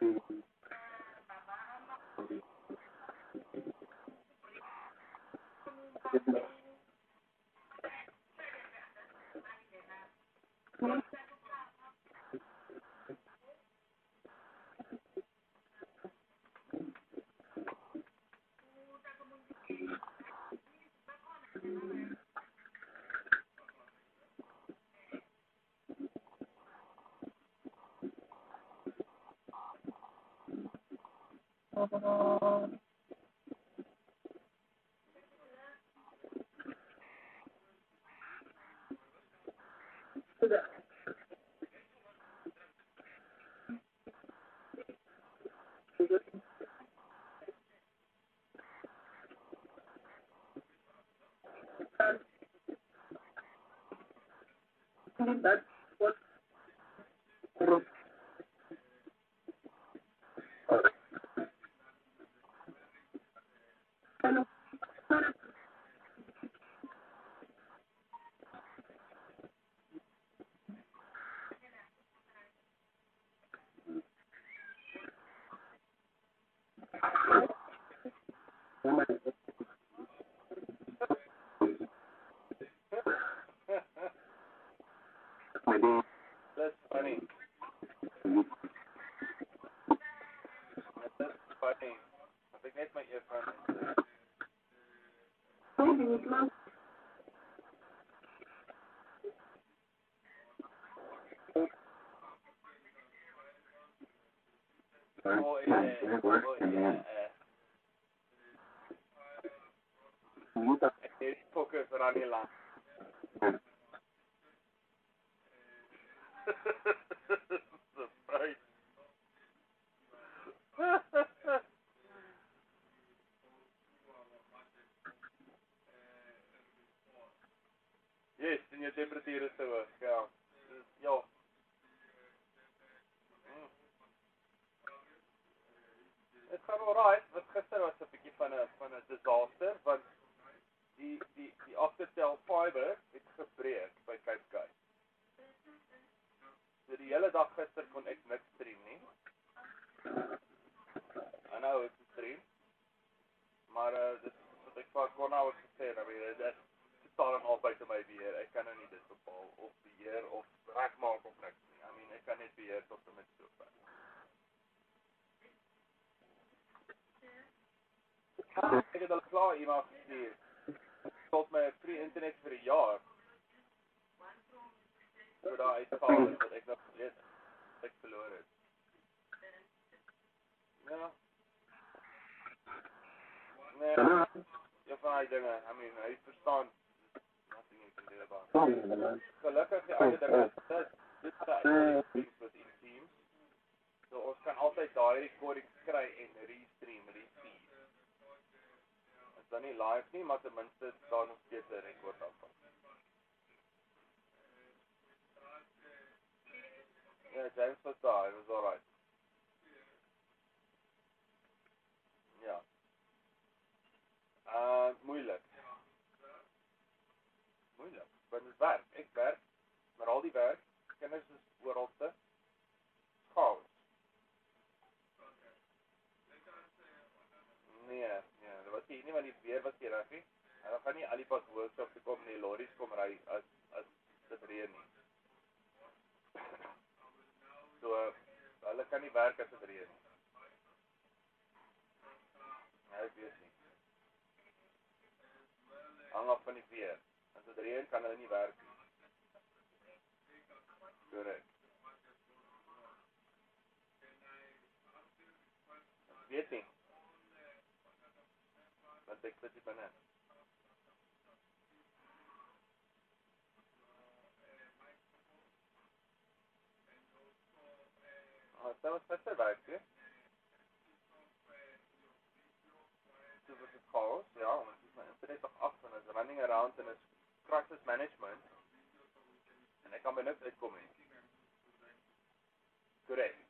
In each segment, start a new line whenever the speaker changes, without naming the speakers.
That's what
That's funny. That's funny. Heb ek net my earphone. Oh, gestuur. Tot my free internet vir 'n jaar. So daar uitval wat ek nog weet ek verloor het. Ja. Nee, ja van die dinge, I mean, hy verstaan nothing you can do about it. Gelukkig die ander ding is dit dit is uitgewys met in Teams. So ons kan altyd daai recording kry en restream, refeed. Dan nie live nie, maar ten minste staan nog steeds 'n rekord af. Ja, James was daar, it was alright. Ja. Uh moeilik. Moeilik. Want dit werk. Ek werk, maar al die werk, kinders is oral te chaos. Nee, dit was nie want die weer was nie reg nie. Dan gaan nie al die pas workshops toe kom nie, lorries kom ry as as dit reën nie. So hulle kan nie werk as dit reën nie. Ja, ek weet nie. Hang af van die weer. As dit reën kan hulle nie werk nie. Ek weet nie. Gister werk, hè? Toe was het chaos, ja, want het is internet af en is running around en is crisis management. En ek kan by niks uitkom nie. Correct.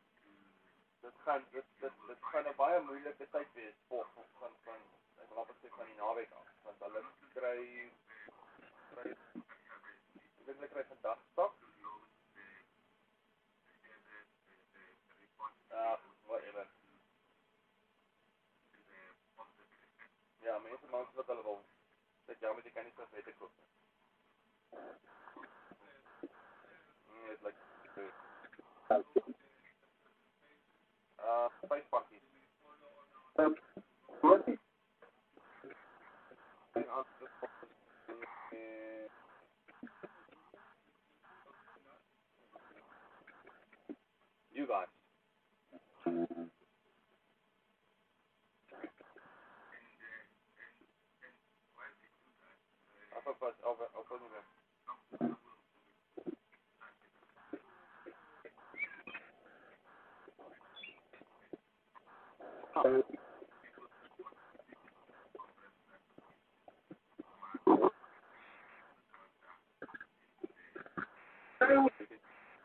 gaan dit dit dit gaan 'n baie moeilike tyd wees vir van van van ek wil amper sê van die naweek af, want hulle kry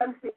Okay.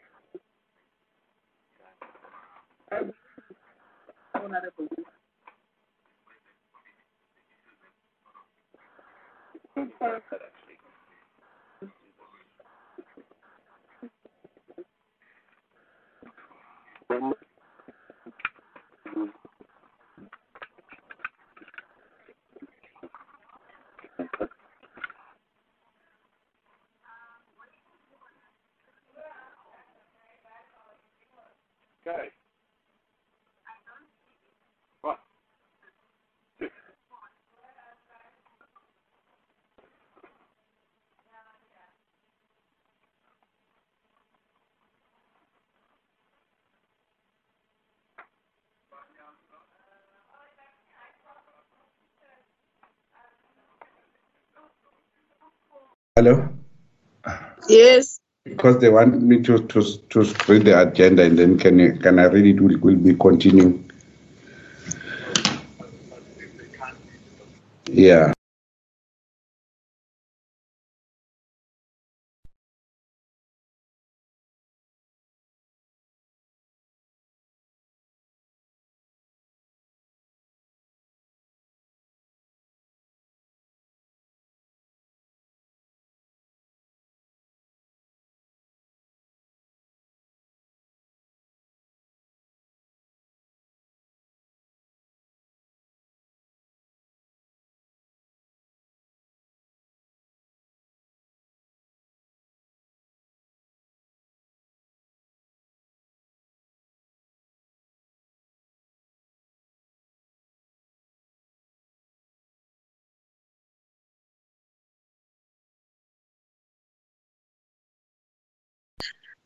One. Two.
Hello?
Yes,
Because they want me to, to, to read the agenda and then can, you- can I read it? Will, will be continuing. Yeah.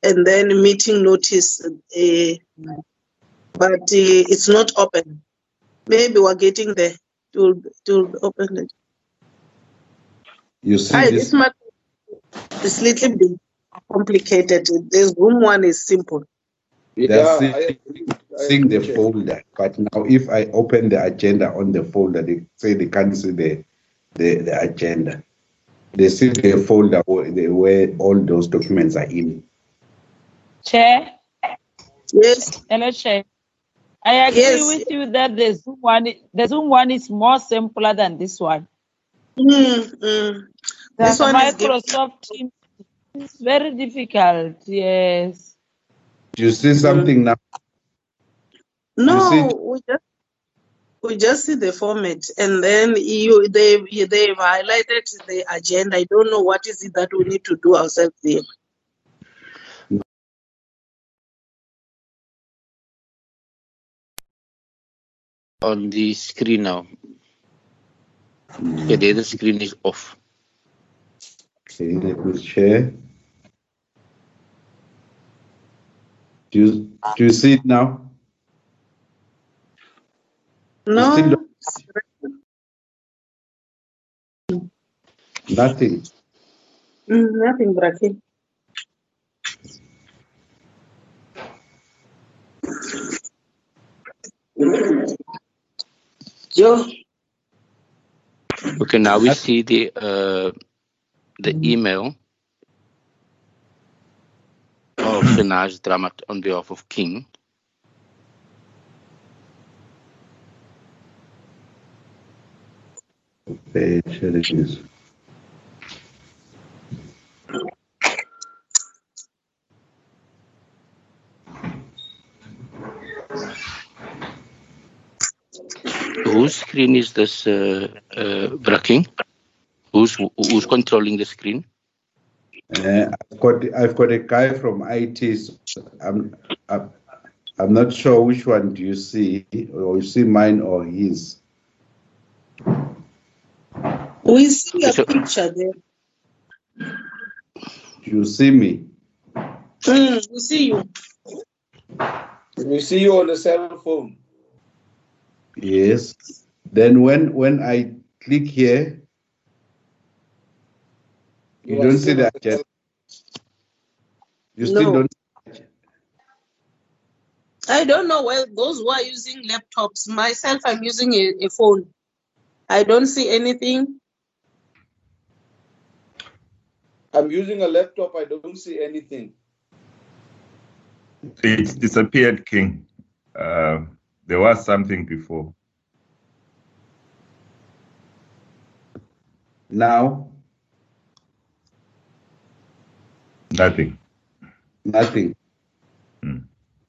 And then meeting notice, uh, but uh, it's not open. Maybe we're getting there to to open it.
You see
Hi,
this?
this matter is little bit complicated. This Zoom one is simple.
They're
Yeah,
seeing,
I agree. I
seeing the folder, but now if I open the agenda on the folder, they say they can't see the, the, the agenda. They see the folder where, where all those documents are in.
Chair,
Yes,
hello Chair. I agree
Yes.
with you that the Zoom one, the Zoom one is more simpler than this one.
Mm, mm. This one is
Microsoft Teams is very difficult. Yes.
Do you see something now?
No,
see-
we just we just see the format, and then you they they've highlighted the agenda. I don't know what is it that we need to do ourselves there.
On the screen now. Yeah, the screen is off.
Okay, let me share. Do you, do you see it now?
No,
still Nothing.
Mm, nothing, Bracky. Joe,
Okay, now we see the uh, the email of Shanaz Dramat on behalf of King.
Page, it is.
Whose screen is this, uh, uh, Braking? Who's who's controlling the screen?
Uh, I've got I've got a guy from IT. So I'm, I'm I'm not sure which one do you see, or you see mine or his.
we see a
So-
picture there.
Do you see me?
Mm, we see you.
We see you on the cell phone.
Yes. Then when when I click here, you
are
don't see
still
the
on
agenda. You still
No.
don't.
I don't know where those who are using laptops. Myself, I'm using a, a phone. I don't see anything.
I'm using a laptop. I don't see anything.
It disappeared, King. Uh, there was something before.
Now
Nothing.
nothing.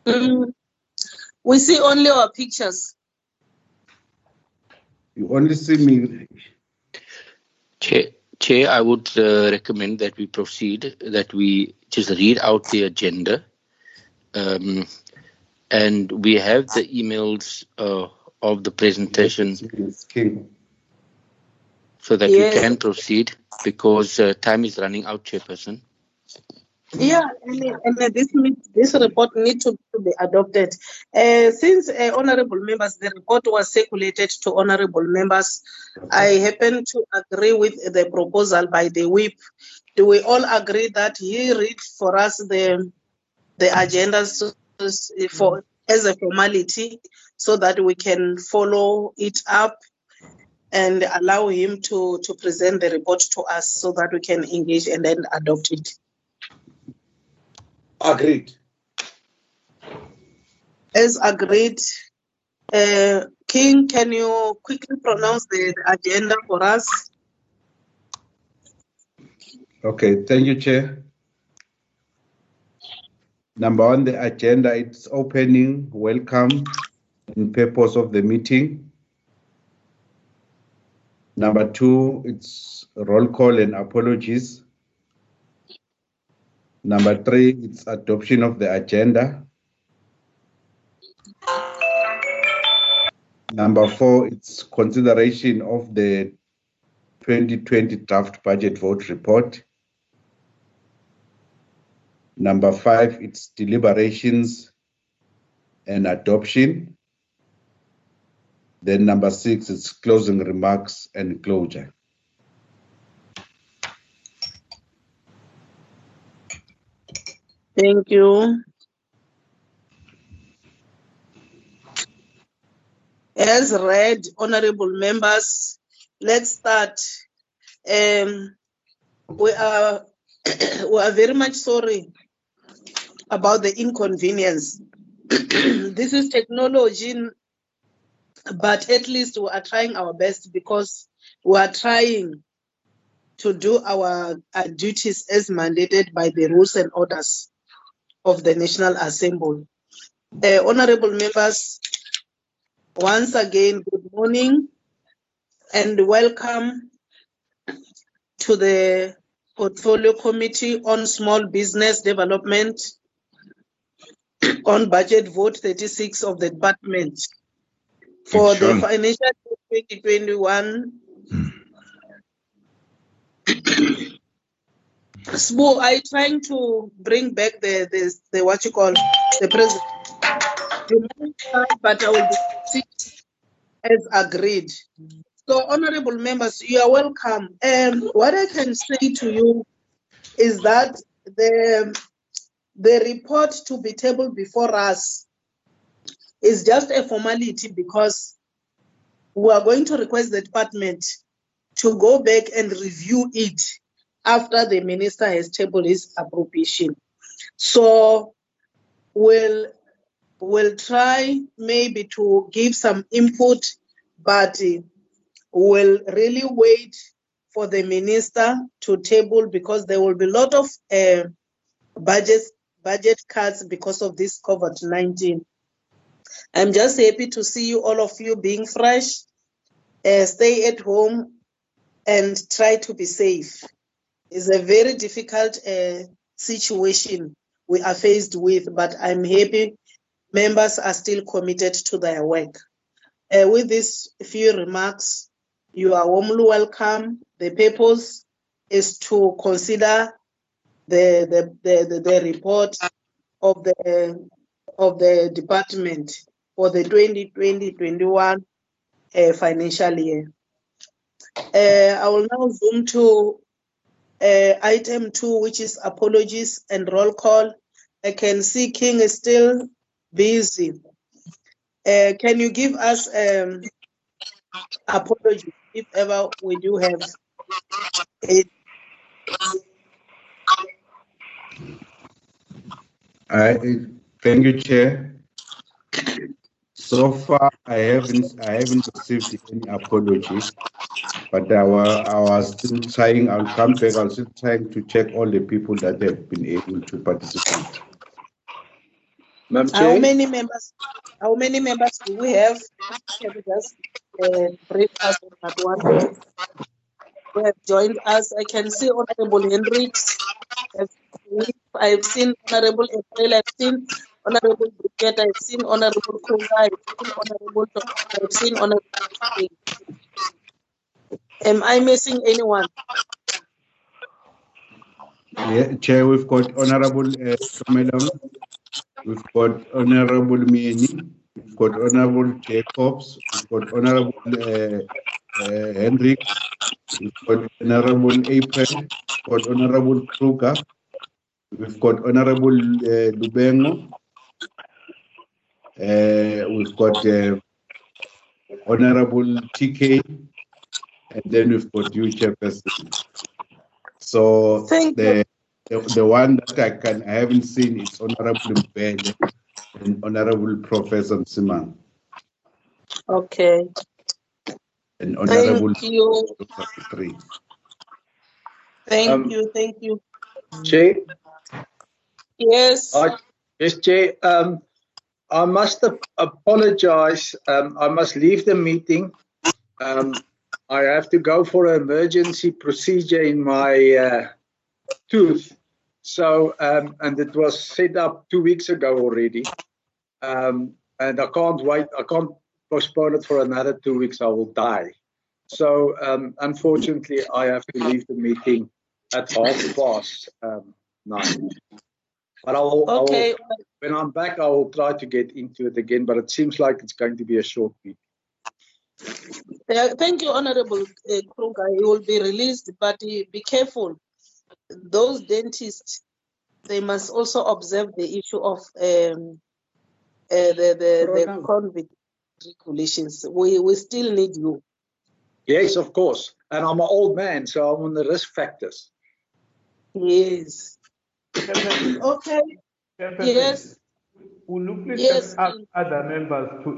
Mm, we see only our pictures.
You only see me.
Chair, Chair, I would uh, recommend that we proceed, that we just read out the agenda. Um, and we have the emails uh, of the presentation so that
Yes.
we can proceed because uh, time is running out, Chairperson.
Yeah, and, and this this report needs to, be adopted. Uh, since uh, honorable members, the report was circulated to honorable members. I happen to agree with the proposal by the whip. Do we all agree that he read for us the the agendas for as a formality so that we can follow it up and allow him to to present the report to us so that we can engage and then adopt it.
Agreed.
As agreed, uh, King, can you quickly pronounce the the agenda for us?
Okay, thank you, Chair. Number one, the agenda, it's opening, welcome, and purpose of the meeting. Number two, it's roll call and apologies. Number three, it's adoption of the agenda. Number four, it's consideration of the 2020 draft budget vote report. Number five, it's deliberations and adoption. Then number six, it's closing remarks and closure.
Thank you. As read, honorable members, let's start. Um, we are we are very much sorry about the inconvenience. this is technology, but at least we are trying our best because we are trying to do our, our duties as mandated by the rules and orders of the National Assembly. Uh, honorable members, once again, good morning and welcome to the Portfolio Committee on Small Business Development on Budget Vote 36 of the department for the financial year 2021. Sbu, are you trying to bring back the, the, the what you call the president? You might try, But I will be as agreed. So, honorable members, you are welcome. Um, what I can say to you is that the the report to be tabled before us is just a formality because we are going to request the department to go back and review it after the minister has tabled his appropriation. So we'll we'll try maybe to give some input, but we'll really wait for the minister to table because there will be a lot of uh, budget budget cuts because of this COVID-19. I'm just happy to see you, all of you, being fresh. Uh, stay at home and try to be safe. It's a very difficult uh, situation we are faced with, but I'm happy members are still committed to their work. Uh, with these few remarks, you are warmly welcome. The purpose is to consider the, the, the, the, the report of the, of the department for the 2020-21 uh, financial year. Uh, I will now zoom to uh, item two, which is apologies and roll call. I can see King is still busy. Uh, can you give us um, apology if ever we do have it?
I thank you, Chair. So far, I haven't I haven't received any apologies, but I was, I was still trying. I'll come back. I was still trying to check all the people that have been able to participate.
How many members? How many members do we have? Can you just uh, brief us on that one? Who have joined us? I can see Honorable Hendricks. I've seen- Honorable April. I've seen Honorable Brigitte. I've seen Honorable Kunga. I've seen Honorable. Dr. I've seen Honorable. Am I missing anyone?
Yeah, Chair, we've got Honorable uh, we've got Honorable Mieni, we've got Honorable Jacobs, we've got Honorable uh, uh, we've got Honorable April, we've got Honorable Kruger, we've got Honorable uh, Lubengo, uh, we've got uh, Honorable TK, and then we've got you, Chairperson. So
Thank you.
the, the the one that I can I haven't seen is Honorable Mbele and Honorable Professor Msimang
Okay.
and Honorable
Thank you.
Three.
Thank
Um,
you. Thank you.
Chair,
Yes.
I, yes, Chair, um, I must ap- apologize. Um, I must leave the meeting. Um, I have to go for an emergency procedure in my uh, tooth. So, um, and it was set up two weeks ago already. Um, and I can't wait, I can't postpone it for another two weeks. I will die. So, um, unfortunately, I have to leave the meeting at half past um, nine. But I will, I will-
Okay.
when I'm back, I will try to get into it again. But it seems like it's going to be a short week.
Uh, thank you, Honorable uh, Kruger. You will be released, but uh, be careful. Those dentists, they must also observe the issue of um, uh, the the, the COVID regulations. We we still need you.
Yes, of course. And I'm an old man, so I'm on the risk factors.
Yes. Okay. Yes.
Will you please
Yes,
other members to?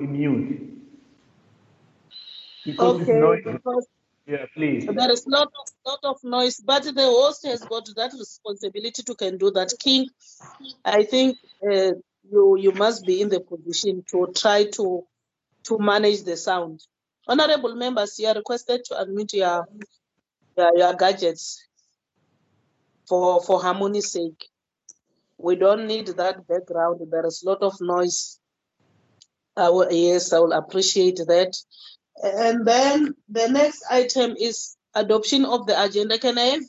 Because it's
Okay.
noisy.
Because
Yeah, please.
there is lot of lot of noise, but the host has got that responsibility to can do that. King, I think uh, you you must be in the position to try to to manage the sound. Honorable members, you are requested to unmute your your, your gadgets for for harmony's sake. We don't need that background. There is a lot of noise. I will, yes, I will appreciate that. And then the next item is adoption of the agenda. Can I have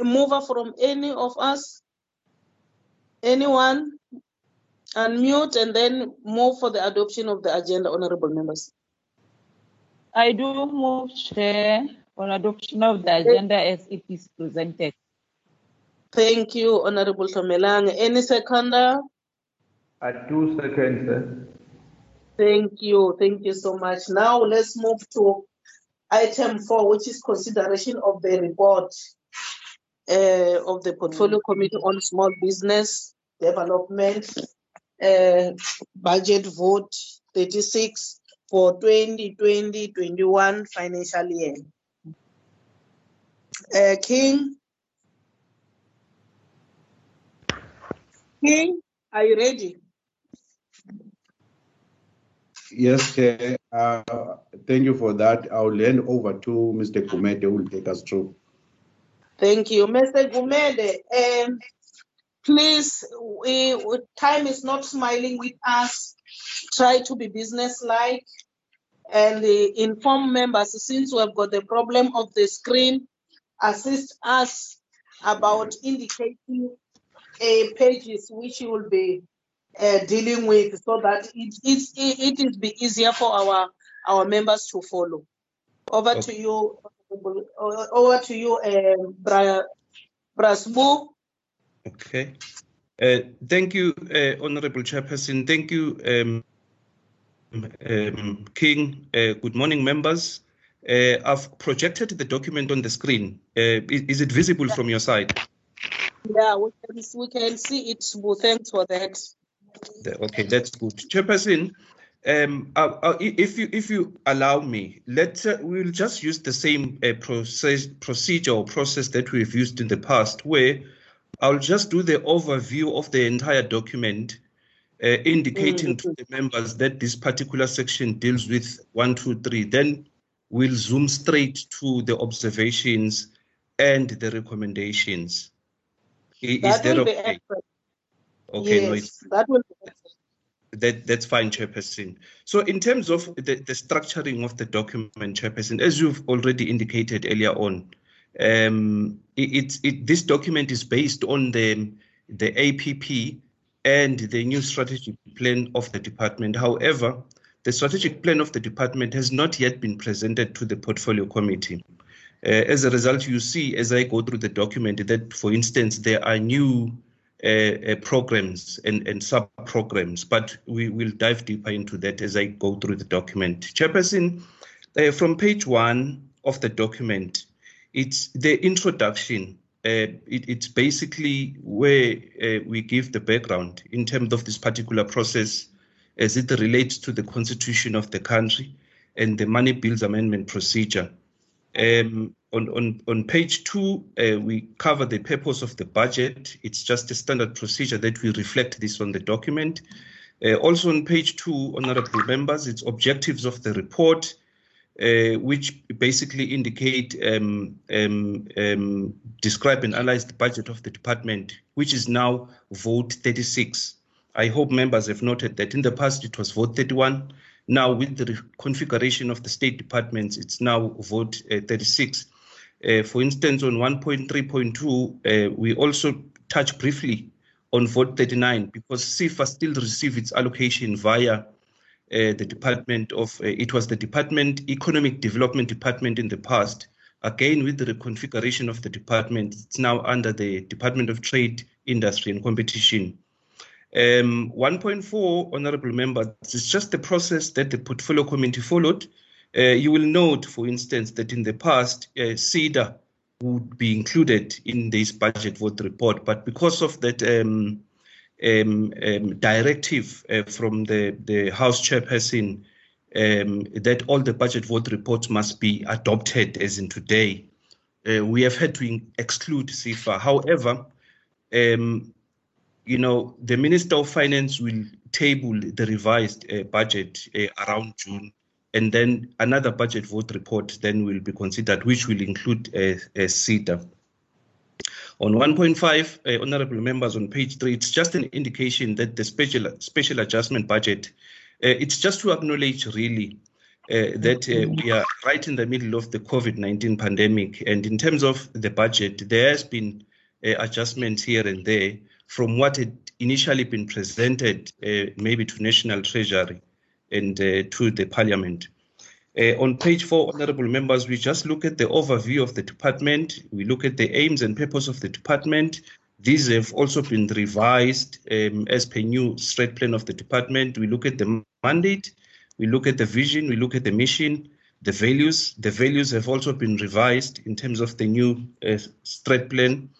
a mover from any of us? Anyone? Unmute and then move for the adoption of the agenda, honorable members.
I do move, Chair, for adoption of the agenda as it is presented.
Thank you, Honorable Tomelang. Any seconder?
I two seconds, sir.
Thank you, thank you so much. Now let's move to item four, which is consideration of the report uh, of the Portfolio Committee on Small Business Development, uh, budget vote thirty-six for 2020-21 financial year. Uh, King? King, are you ready?
Yes, Chair. Uh, thank you for that. I'll hand over to Mr. Gumede who will take us through.
Thank you. Mr. Gumede, um, please, we, time is not smiling with us. Try to be businesslike and uh, inform members, since we have got the problem of the screen, assist us about indicating uh, pages which you will be uh, dealing with so that it is, it is be easier for our, our members to follow. Over to you, o- over to you, um.
Okay. Uh, Thank you, uh, Honorable Chairperson. Thank you, um, um, King. Uh, Good morning, members. Uh, I've projected the document on the screen. Uh, i- Is it visible from your side?
Yeah, we can, we can see it. Well, Thanks for that.
Okay, that's good. Chairperson, um, uh, uh, if you if you allow me, let's uh, we'll just use the same uh, process procedure or process that we've used in the past, where I'll just do the overview of the entire document, uh, indicating to the members that this particular section deals with one, two, three. Then we'll zoom straight to the observations and the recommendations. Is
That
that
will be
okay? Okay, no, it's
Yes, that will be
that, that's fine, Chairperson. So in terms of the, the structuring of the document, Chairperson, as you've already indicated earlier on, um, it, it's- it, this document is based on the, the APP and the new strategic plan of the department. However, the strategic plan of the department has not yet been presented to the portfolio committee. Uh, as a result, you see as I go through the document that, for instance, there are new uh, uh, programs and, and sub programs, but we will dive deeper into that as I go through the document. Chairperson, uh, from page one of the document, it's the introduction. Uh, it, it's basically where uh, we give the background in terms of this particular process as it relates to the constitution of the country and the money bills amendment procedure. Um, on, on, on page two, uh, we cover the purpose of the budget. It's just a standard procedure that we reflect this on the document. Uh, also on page two, honorable members, it's objectives of the report, uh, which basically indicate, um, um, um, describe and analyze the budget of the department, which is now vote 36. I hope members have noted that in the past it was vote 31. Now, with the configuration of the state departments, it's now vote uh, 36. Uh, for instance, on 1.3.2, uh, we also touch briefly on vote 39 because SEFA still receive its allocation via uh, the Department of, uh, it was the Department, Economic Development Department in the past. Again, with the reconfiguration of the department, it's now under the Department of Trade, Industry and Competition. Um, 1.4, honorable members, it's just the process that the portfolio committee followed. Uh, you will note, for instance, that in the past, uh, CEDA would be included in this budget vote report, but because of that um, um, um, directive uh, from the, the House chairperson um, that all the budget vote reports must be adopted as in today, uh, we have had to exclude SEFA. However, um, you know, the Minister of Finance will table the revised uh, budget uh, around June, and then another budget vote report then will be considered, which will include a, uh, CETA. On 1.5, uh, honorable members, on page three, it's just an indication that the special special adjustment budget, uh, it's just to acknowledge really uh, that uh, we are right in the middle of the COVID-19 pandemic, and in terms of the budget, there has been uh, adjustments here and there from what had initially been presented, uh, maybe to National Treasury and uh, to the Parliament. Uh, on page four, honorable members, we just look at the overview of the department. We look at the aims and purpose of the department. These have also been revised um, as per new strat plan of the department. We look at the mandate, we look at the vision, we look at the mission, the values. The values have also been revised in terms of the new uh, strat plan.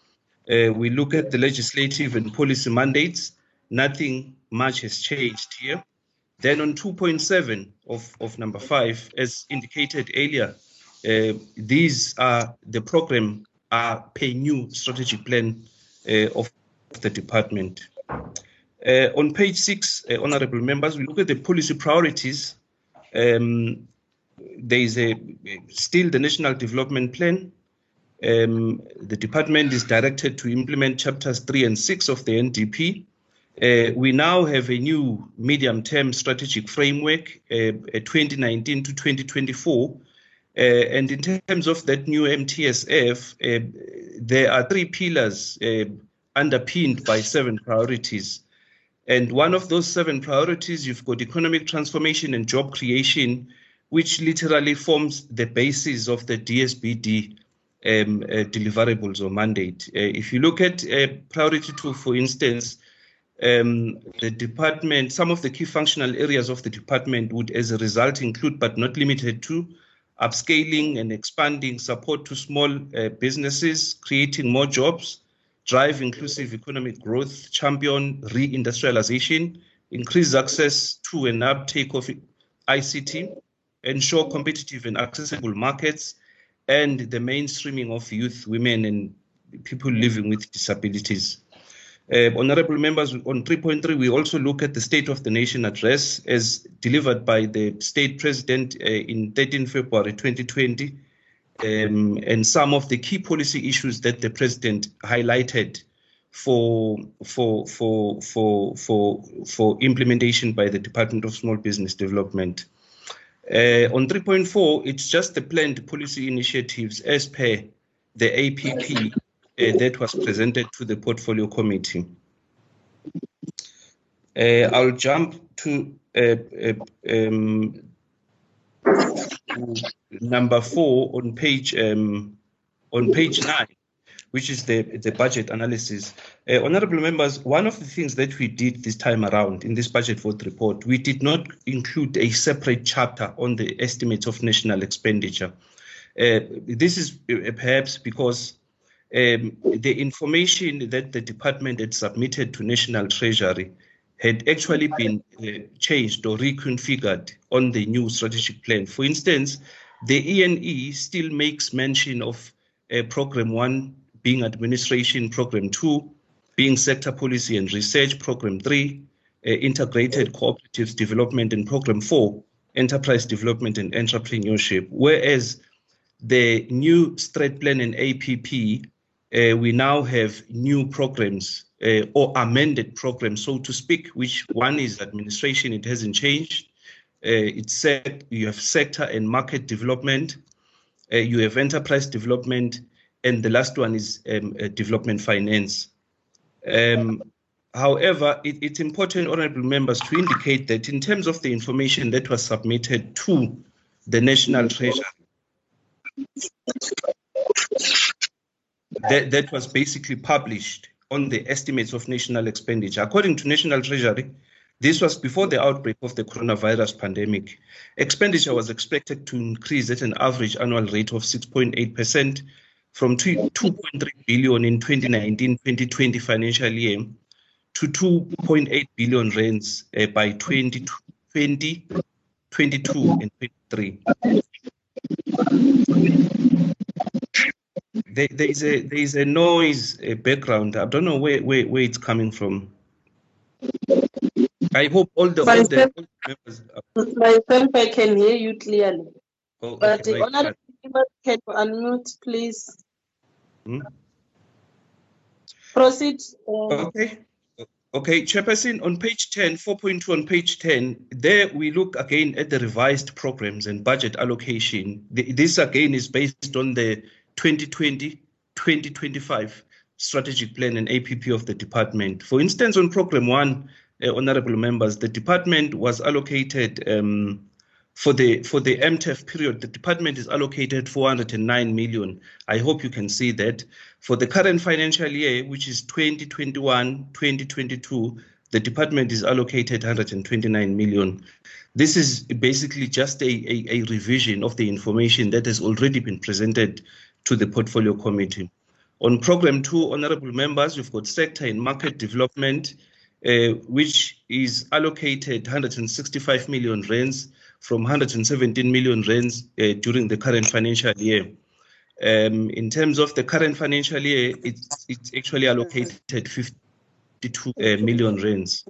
Uh, we look at the legislative and policy mandates. Nothing much has changed here. Then on 2.7 of, of number five, as indicated earlier, uh, these are the program are pay new strategic plan uh, of the department. Uh, on page six, uh, honorable members, we look at the policy priorities. Um, there is a still the national development plan. Um, the department is directed to implement chapters three and six of the NDP. Uh, we now have a new medium-term strategic framework, uh, 2019 to 2024. Uh, and in terms of that new MTSF, uh, there are three pillars uh, underpinned by seven priorities. And one of those seven priorities, you've got economic transformation and job creation, which literally forms the basis of the DSBD um, uh, deliverables or mandate. if you look at priority two, for instance, um, the department, some of the key functional areas of the department would, as a result, include but not limited to upscaling and expanding support to small uh, businesses, creating more jobs, drive inclusive economic growth, champion reindustrialization, increase access to and uptake of ICT, ensure competitive and accessible markets, and the mainstreaming of youth, women, and people living with disabilities. Uh, honorable members, on 3.3, we also look at the State of the Nation address as delivered by the state president uh, in 13 February 2020, um, and some of the key policy issues that the president highlighted for for for for for for implementation by the Department of Small Business Development. Uh, on 3.4, it's just the planned policy initiatives as per the APP uh, that was presented to the portfolio committee. Uh, I'll jump to, uh, um, number four on page um, on page nine, which is the the budget analysis. Uh, honorable members, one of the things that we did this time around in this budget vote report, we did not include a separate chapter on the estimates of national expenditure. Uh, this is perhaps because um, the information that the department had submitted to National Treasury had actually been uh, changed or reconfigured on the new strategic plan. For instance, the ENE still makes mention of uh, Program 1 being administration, Program 2 being sector policy and research, Program 3 uh, integrated cooperatives development, and Program 4 enterprise development and entrepreneurship. Whereas the new strat plan and APP uh, we now have new programs uh, or amended programs, so to speak, which one is administration, it hasn't changed. Uh, it's set, you have sector and market development, uh, you have enterprise development, and the last one is um, uh, development finance. Um, however, it, it's important, honorable members, to indicate that in terms of the information that was submitted to the National Treasury, that, that was basically published on the estimates of national expenditure. According to National Treasury, this was before the outbreak of the coronavirus pandemic. Expenditure was expected to increase at an average annual rate of 6.8% from 2.3 billion in 2019-2020 financial year to 2.8 billion rands uh, by 2020, 22 and 23 there, there is a there is a noise a background. I don't know where, where, where it's coming from. I hope all the, all the members.
Myself, I can hear you clearly.
Oh,
But
okay,
the
right.
honorable member can unmute, please.
Hmm?
Proceed. uh,
Okay. Okay, Chairperson, on page 10, 4.2 on page 10, there we look again at the revised programs and budget allocation. The- This again is based on the 2020-2025 strategic plan and APP of the department. For instance, on program one, uh, honorable members, the department was allocated um, for the for the MTEF period, the department is allocated 409 million. I hope you can see that. For the current financial year, which is 2021-2022, the department is allocated 129 million. This is basically just a, a, a revision of the information that has already been presented to the portfolio committee. On program two, honorable members, we've got sector and market development, uh, which is allocated 165 million rands from 117 million rands uh, during the current financial year. Um, in terms of the current financial year, it's, it's actually allocated 52 uh, million rands.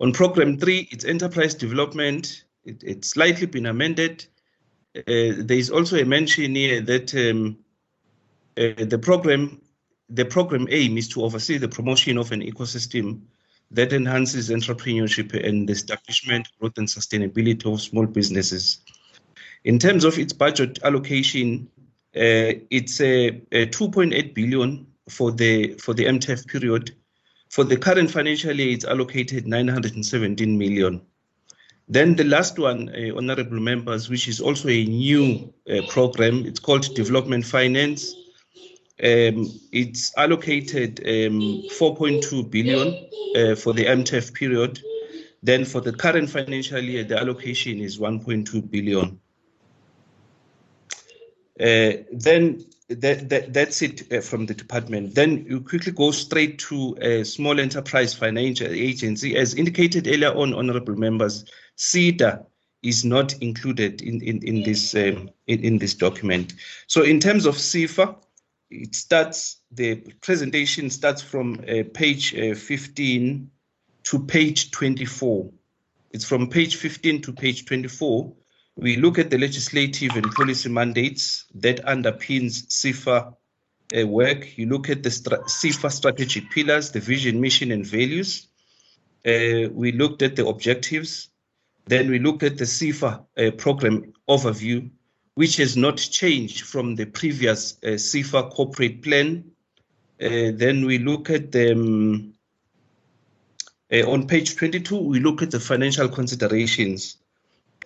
On program three, it's enterprise development. It, it's slightly been amended. Uh, there is also a mention here that um, uh, the program, the program aim is to oversee the promotion of an ecosystem that enhances entrepreneurship and the establishment, growth, and sustainability of small businesses. In terms of its budget allocation, uh, it's a, a 2.8 billion for the for the MTEF period. For the current financial year, it's allocated 917 million. Then the last one, uh, honorable members, which is also a new uh, program, it's called Development Finance. Um, it's allocated um, 4.2 billion uh, for the MTEF period. Then for the current financial year, the allocation is 1.2 billion. Uh, then that, that, that's it uh, from the department. Then you quickly go straight to a small enterprise financial agency. As indicated earlier on, honorable members, SEDA is not included in, in, in this um, in, in this document. So in terms of SEFA, it starts the presentation starts from uh, page uh, 15 to page 24 it's from page 15 to page 24 we look at the legislative and policy mandates that underpins SEFA uh, work. You look at the stra- SEFA strategic pillars the vision mission and values. Uh, we looked at the objectives. Then we looked at the SEFA uh, program overview which has not changed from the previous uh, SEFA corporate plan. Uh, then we look at the, um, uh, on page 22, we look at the financial considerations.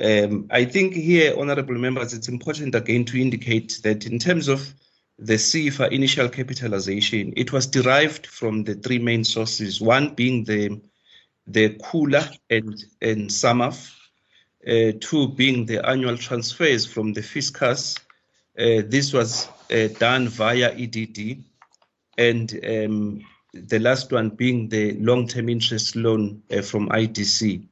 Um, I think here, honorable members, it's important again to indicate that in terms of the SEFA initial capitalization, it was derived from the three main sources, one being the the Khula and, and SAMAF, two being the annual transfers from the fiscus. Uh, this was uh, done via EDD, and um, the last one being the long-term interest loan uh, from IDC.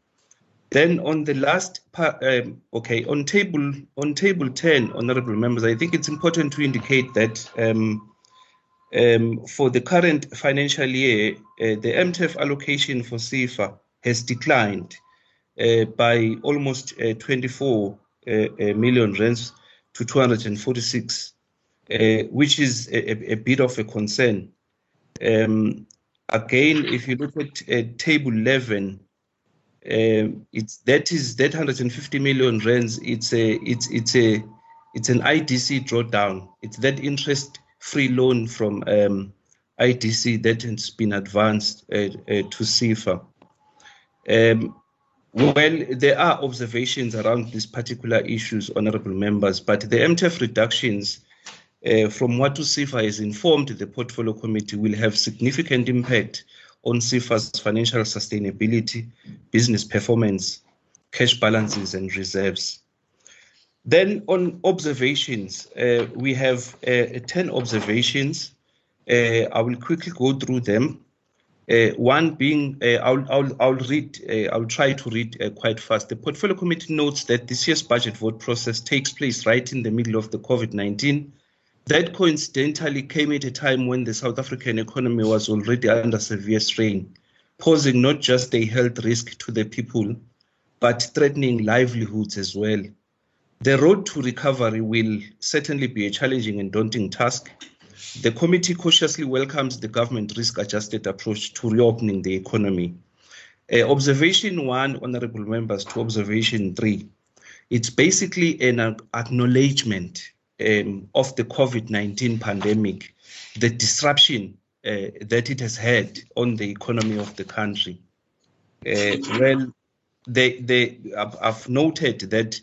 Then on the last part, um, okay, on table on table 10, honorable members, I think it's important to indicate that um, um, for the current financial year, uh, the MTEF allocation for SEFA has declined uh, by almost uh, 24 uh, million rands to 246, which is a, a, bit of a concern. Um, again, if you look at table 11, um, it's that is that 150 million rands. It's a it's it's a it's an IDC drawdown. It's that interest-free loan from um, IDC that has been advanced uh, uh, to SEFA. Um, well, there are observations around these particular issues, honorable members, but the MTEF reductions, uh, from what SEFA has informed the portfolio committee, will have significant impact on SEFA's financial sustainability, business performance, cash balances, and reserves. Then on observations, uh, we have uh, 10 observations. Uh, I will quickly go through them. Uh, one being, uh, I'll, I'll, I'll read, uh, I'll try to read quite fast. The Portfolio Committee notes that this year's budget vote process takes place right in the middle of the COVID 19. That coincidentally came at a time when the South African economy was already under severe strain, posing not just a health risk to the people, but threatening livelihoods as well. The road to recovery will certainly be a challenging and daunting task the committee cautiously welcomes the government risk adjusted approach to reopening the economy. Uh, observation one, honorable members, to observation three. It's basically an acknowledgement um, of the COVID 19 pandemic, the disruption uh, that it has had on the economy of the country. Uh, well, they, they, I've, I've noted that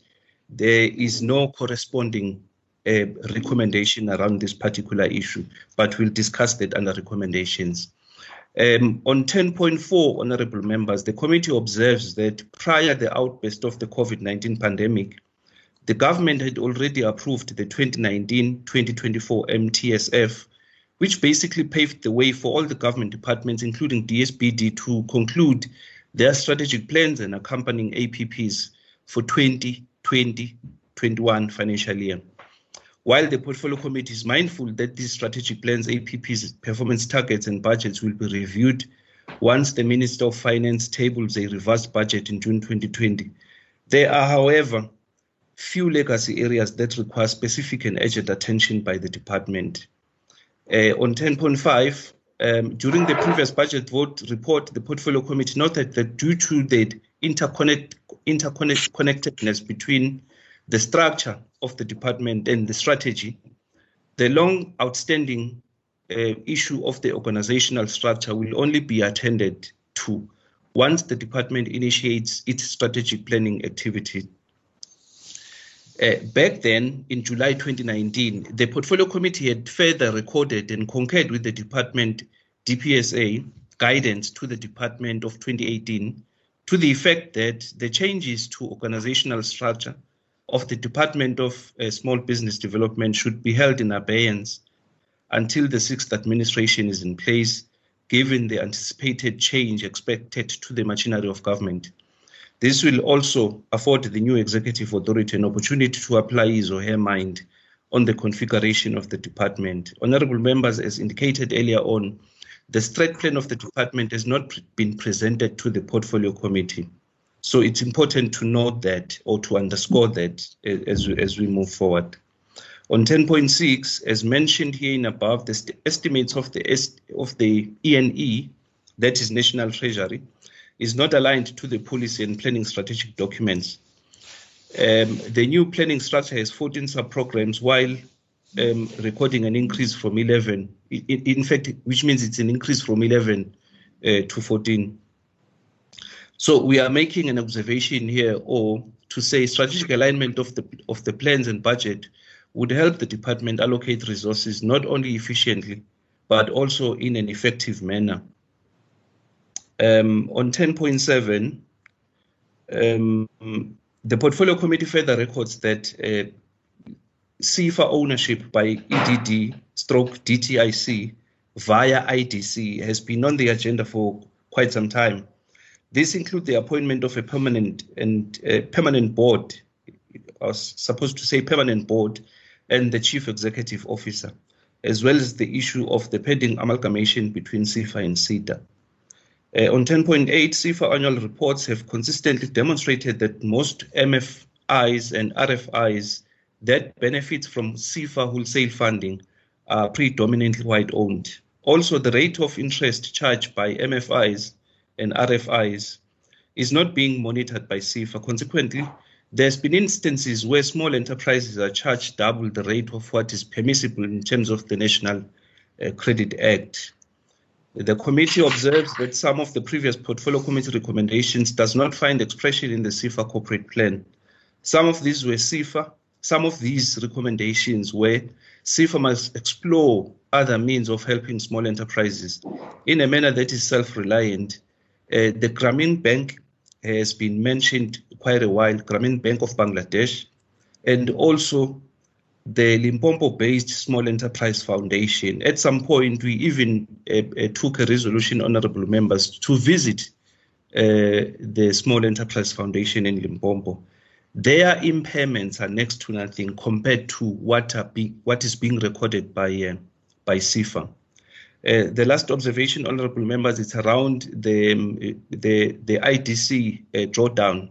there is no corresponding uh, recommendation around this particular issue, but we'll discuss that under recommendations. Um, on 10.4, honorable members, the committee observes that prior the outburst of the COVID-19 pandemic, the government had already approved the 2019-2024 MTSF, which basically paved the way for all the government departments, including DSBD, to conclude their strategic plans and accompanying APPs for 2020-21 financial year. While the portfolio committee is mindful that these strategic plans, APPs, performance targets, and budgets will be reviewed once the Minister of Finance tables a revised budget in June 2020, there are, however, few legacy areas that require specific and urgent attention by the department. Uh, on 10.5, um, during the previous budget vote report, the portfolio committee noted that due to the interconnect, interconnectedness between the structure of the department and the strategy, the long outstanding uh, issue of the organizational structure will only be attended to once the department initiates its strategic planning activity. Uh, back then, in July 2019, the portfolio committee had further recorded and concurred with the department DPSA guidance to the department of 2018 to the effect that the changes to organizational structure of the Department of uh, Small Business Development should be held in abeyance until the sixth administration is in place, given the anticipated change expected to the machinery of government. This will also afford the new executive authority an opportunity to apply his or her mind on the configuration of the department. Honorable members, as indicated earlier on, the strat plan of the department has not been presented to the portfolio committee. So it's important to note that or to underscore that as, as we move forward. On 10.6, as mentioned here in above, the st- estimates of the, of the ENE, that is National Treasury, is not aligned to the policy and planning strategic documents. Um, the new planning structure has 14 sub-programs while um, recording an increase from 11, in, in, fact, which means it's an increase from 11 uh, to 14. So we are making an observation here, or to say strategic alignment of the of the plans and budget would help the department allocate resources not only efficiently, but also in an effective manner. Um, on 10.7, um, the portfolio committee further records that uh, SEFA ownership by EDD stroke DTIC via IDC has been on the agenda for quite some time. This includes the appointment of a permanent and uh, permanent board, I was supposed to say permanent board, and the chief executive officer, as well as the issue of the pending amalgamation between SEFA and SEDA. Uh, on 10.8, SEFA annual reports have consistently demonstrated that most MFIs and RFIs that benefit from SEFA wholesale funding are predominantly white owned. Also, the rate of interest charged by MFIs and RFIs is not being monitored by SEFA. Consequently, there's been instances where small enterprises are charged double the rate of what is permissible in terms of the National uh, Credit Act. The committee observes that some of the previous portfolio committee recommendations does not find expression in the SEFA corporate plan. Some of these were SEFA, some of these recommendations were SEFA must explore other means of helping small enterprises in a manner that is self-reliant uh, the Grameen Bank has been mentioned quite a while, Grameen Bank of Bangladesh, and also the Limpopo-based Small Enterprise Foundation. At some point, we even uh, took a resolution, honorable members, to visit uh, the Small Enterprise Foundation in Limpopo. Their impairments are next to nothing compared to what, be, what is being recorded by, uh, by SEFA. Uh, the last observation, honourable members, is around the um, the, the IDC uh, drawdown.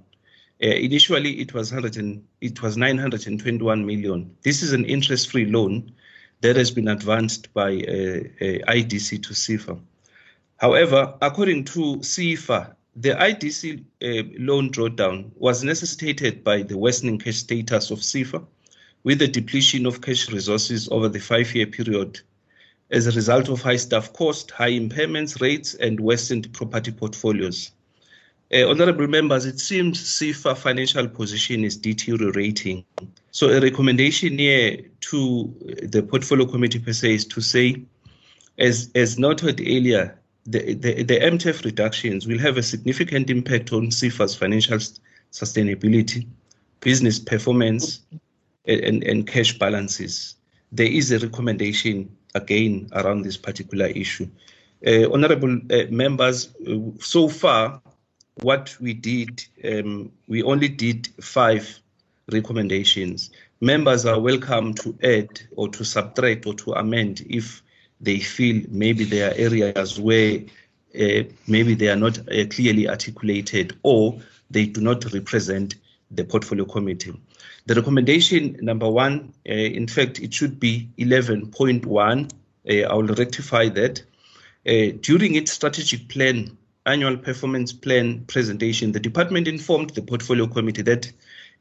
Uh, initially, it was 100 and, it was 921 million. This is an interest-free loan that has been advanced by uh, uh, IDC to SEFA. However, according to SEFA, the IDC loan drawdown was necessitated by the worsening cash status of SEFA, with the depletion of cash resources over the five-year period as a result of high staff cost, high impairments rates, and worsened property portfolios. Uh, honorable members, it seems SEFA financial position is deteriorating. So a recommendation here to the portfolio committee per se is to say, as, as noted earlier, the, the, the MTEF reductions will have a significant impact on SEFA's financial sustainability, business performance, and, and cash balances. There is a recommendation again around this particular issue. Uh, honorable uh, members, uh, so far, what we did, um, we only did five recommendations. Members are welcome to add or to subtract or to amend if they feel maybe there are areas where uh, maybe they are not uh, clearly articulated or they do not represent the portfolio committee. The recommendation number one, uh, in fact, it should be 11.1. Uh, I will rectify that. Uh, during its strategic plan annual performance plan presentation, the department informed the portfolio committee that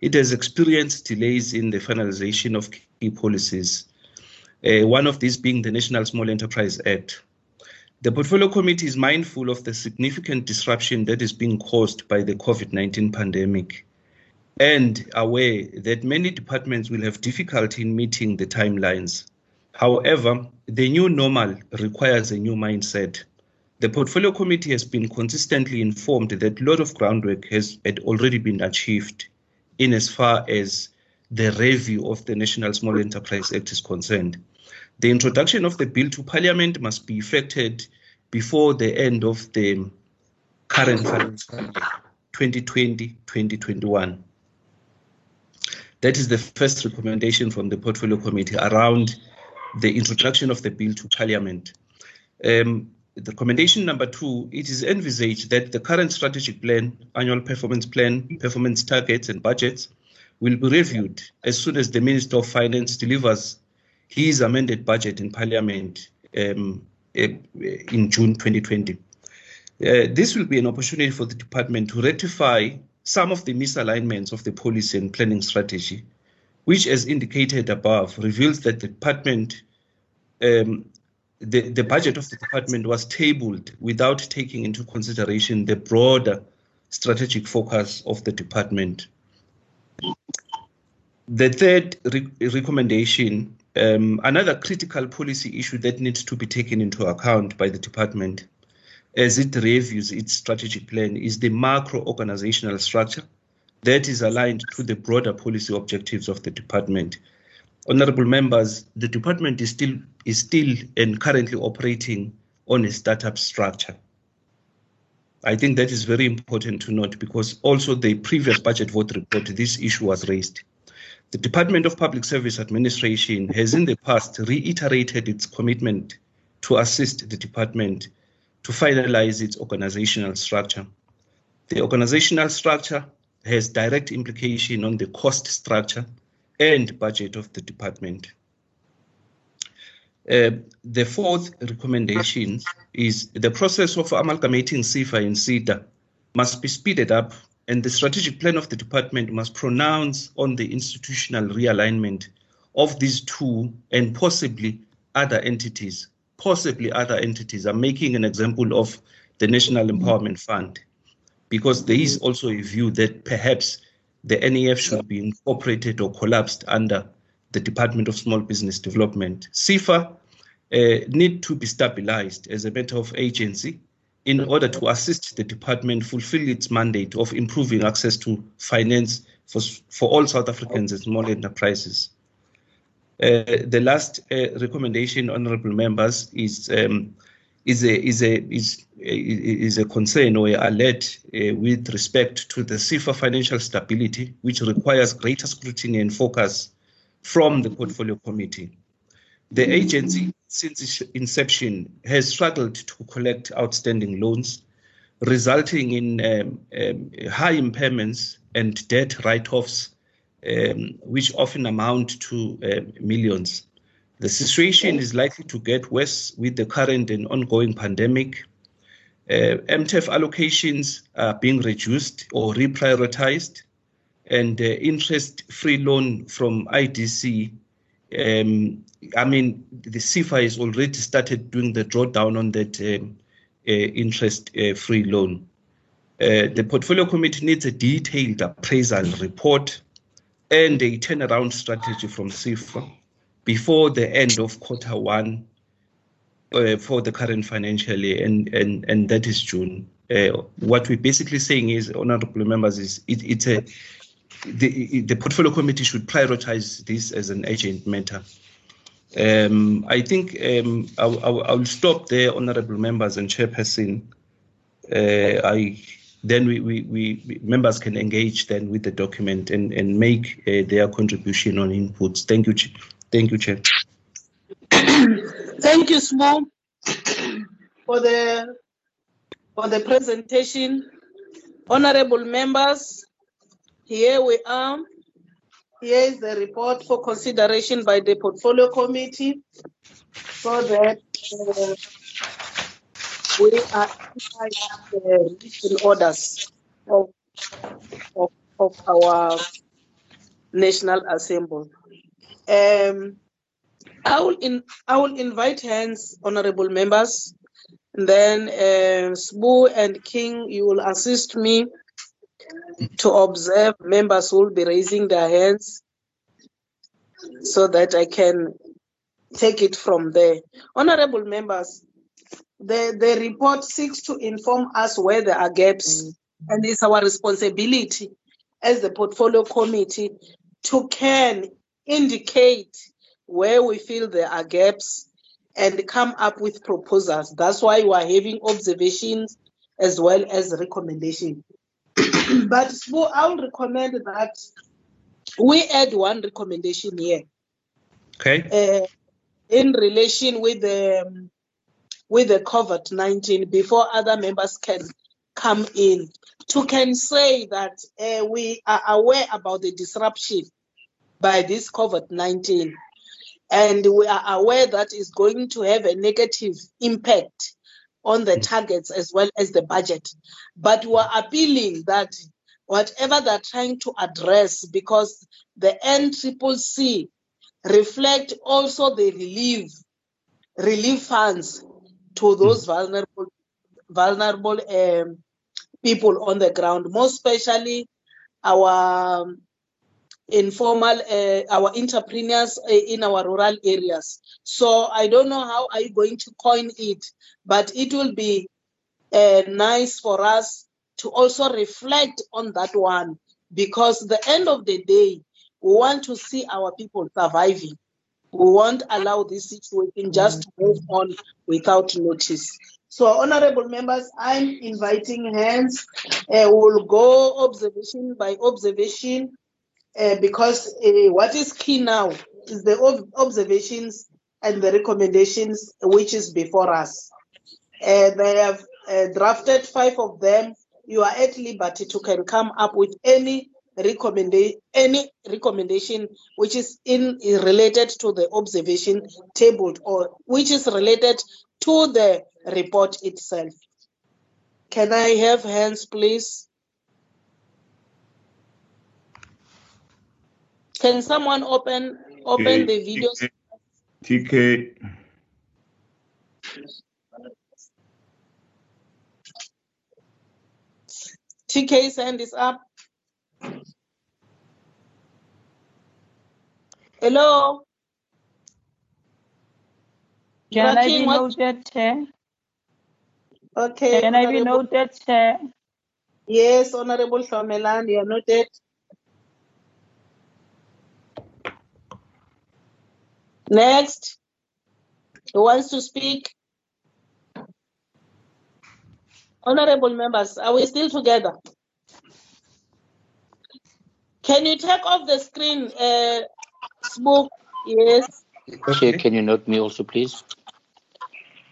it has experienced delays in the finalization of key policies, one of these being the National Small Enterprise Act. The portfolio committee is mindful of the significant disruption that is being caused by the COVID 19 pandemic and aware that many departments will have difficulty in meeting the timelines. However, the new normal requires a new mindset the portfolio committee has been consistently informed that a lot of groundwork has had already been achieved in as far as the review of the National Small Enterprise Act is concerned. The introduction of the bill to Parliament must be effected before the end of the current financial year, 2020-2021. That is the first recommendation from the Portfolio Committee around the introduction of the bill to Parliament. Um, the recommendation number two, it is envisaged that the current strategic plan, annual performance plan, performance targets and budgets will be reviewed as soon as the Minister of Finance delivers his amended budget in Parliament um, eh, in June 2020. Uh, this will be an opportunity for the department to rectify some of the misalignments of the policy and planning strategy, which, as indicated above, reveals that the department um, the, the budget of the department was tabled without taking into consideration the broader strategic focus of the department. The third re recommendation, um, another critical policy issue that needs to be taken into account by the department as it reviews its strategic plan is the macro organizational structure that is aligned to the broader policy objectives of the department honorable members, the department is still is still and currently operating on a startup structure. I think that is very important to note because also the previous budget vote report, this issue was raised. The Department of Public Service Administration has in the past reiterated its commitment to assist the department to finalize its organizational structure. The organizational structure has direct implication on the cost structure and budget of the department. Uh, the fourth recommendation is the process of amalgamating SEFA and SEDA must be speeded up and the strategic plan of the department must pronounce on the institutional realignment of these two and possibly other entities. Possibly other entities. I'm making an example of the National Empowerment Fund because there is also a view that perhaps the NEF should be incorporated or collapsed under the Department of Small Business Development. SEFA uh, need to be stabilized as a matter of agency in order to assist the department fulfill its mandate of improving access to finance for, for all South Africans and small enterprises. Uh, the last uh, recommendation, honorable members, is um, is a is a is is a concern or alert uh, with respect to the SEFA financial stability, which requires greater scrutiny and focus from the portfolio committee. The agency, since its inception, has struggled to collect outstanding loans, resulting in um, um, high impairments and debt write-offs, um, which often amount to uh, millions. The situation is likely to get worse with the current and ongoing pandemic. Uh, MTEF allocations are being reduced or reprioritized, and uh, interest-free loan from IDC. Um, I mean, the SEFA has already started doing the drawdown on that um, uh, interest-free loan. Uh, the portfolio committee needs a detailed appraisal report and a turnaround strategy from SEFA before the end of quarter one uh, for the current financial year, and, and, and that is June. Uh, what we're basically saying is, honorable members, is it, it's a the, the portfolio committee should prioritize this as an urgent matter. Um, I think um, I'll, I'll, I'll stop there, honorable members and chairperson. Uh, I then we, we, we members can engage then with the document and, and make uh, their contribution on inputs. Thank you, thank you, Chair.
Thank you, Smo, for the for the presentation. Honorable members, here we are. Here is the report for consideration by the portfolio committee so that uh, we are the written orders of, of, of our National Assembly. Um, I will in, I will invite hands, honorable members. And then uh, Sbu and King, you will assist me to observe members will be raising their hands so that I can take it from there. Honorable members, the, the report seeks to inform us where there are gaps, and it's our responsibility as the portfolio committee to can indicate where we feel there are gaps and come up with proposals. That's why we are having observations as well as recommendations. but Sbu, I will recommend that we add one recommendation here
Okay.
uh, in relation with the um, with the COVID nineteen before other members can come in to can say that uh, we are aware about the disruption by this COVID nineteen, and we are aware that is going to have a negative impact on the targets as well as the budget. But we are appealing that whatever they're trying to address, because the NCCC reflect also the relief relief funds to those vulnerable vulnerable um, people on the ground, most especially our um, informal uh, our entrepreneurs uh, in our rural areas. So I don't know how are you going to coin it, but it will be uh, nice for us to also reflect on that one because the end of the day we want to see our people surviving. We won't allow this situation just to move on without notice. So, honorable members, I'm inviting hands. Uh, we'll go observation by observation uh, because uh, what is key now is the ob- observations and the recommendations which is before us. Uh, they have uh, drafted five of them. You are at liberty to can come up with any recommendation any recommendation which is in is related to the observation tabled or which is related to the report itself. Can I have hands, please? Can someone open open the videos?
TK,
TK's hand is up. Hello.
Can I be
what-
noted, Chair?
Okay.
Can I be
Honorable-
noted, Chair?
Yes, Honorable Shomelan, you are noted. Next, who wants to speak? Honorable members, are we still together? Can you take off the screen, uh, Smoke? Yes,
Chair, can you note me also, please?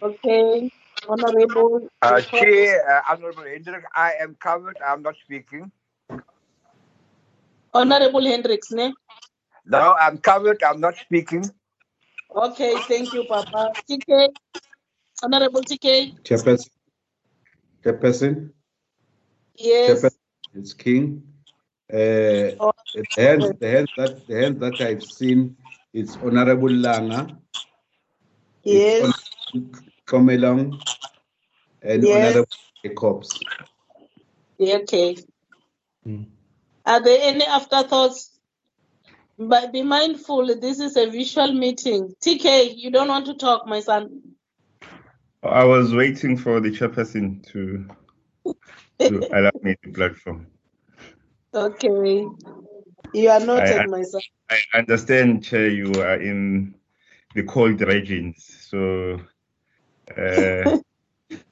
okay. Honorable.
Uh, Chair, uh, Honorable Hendrik, I am covered. I'm not speaking.
Honorable Hendricks, ne?
No, I'm covered. I'm not speaking.
Okay, thank you, Papa. TK, Honorable TK,
Chairperson. Chairperson.
yes.
Chairperson, it's King. Uh, the hands, the hands that the hands that I've seen is Honorable Langa,
Yes,
Come along and
Yes.
Honorable Jacobs.
Okay.
Mm.
Are there any afterthoughts? But be mindful, this is a visual meeting. TK, you don't want to talk, my son.
I was waiting for the chairperson to, to allow me the platform.
Okay. You are noted,
I-
my son.
I understand, Chair, you are in the cold regions, so. Uh,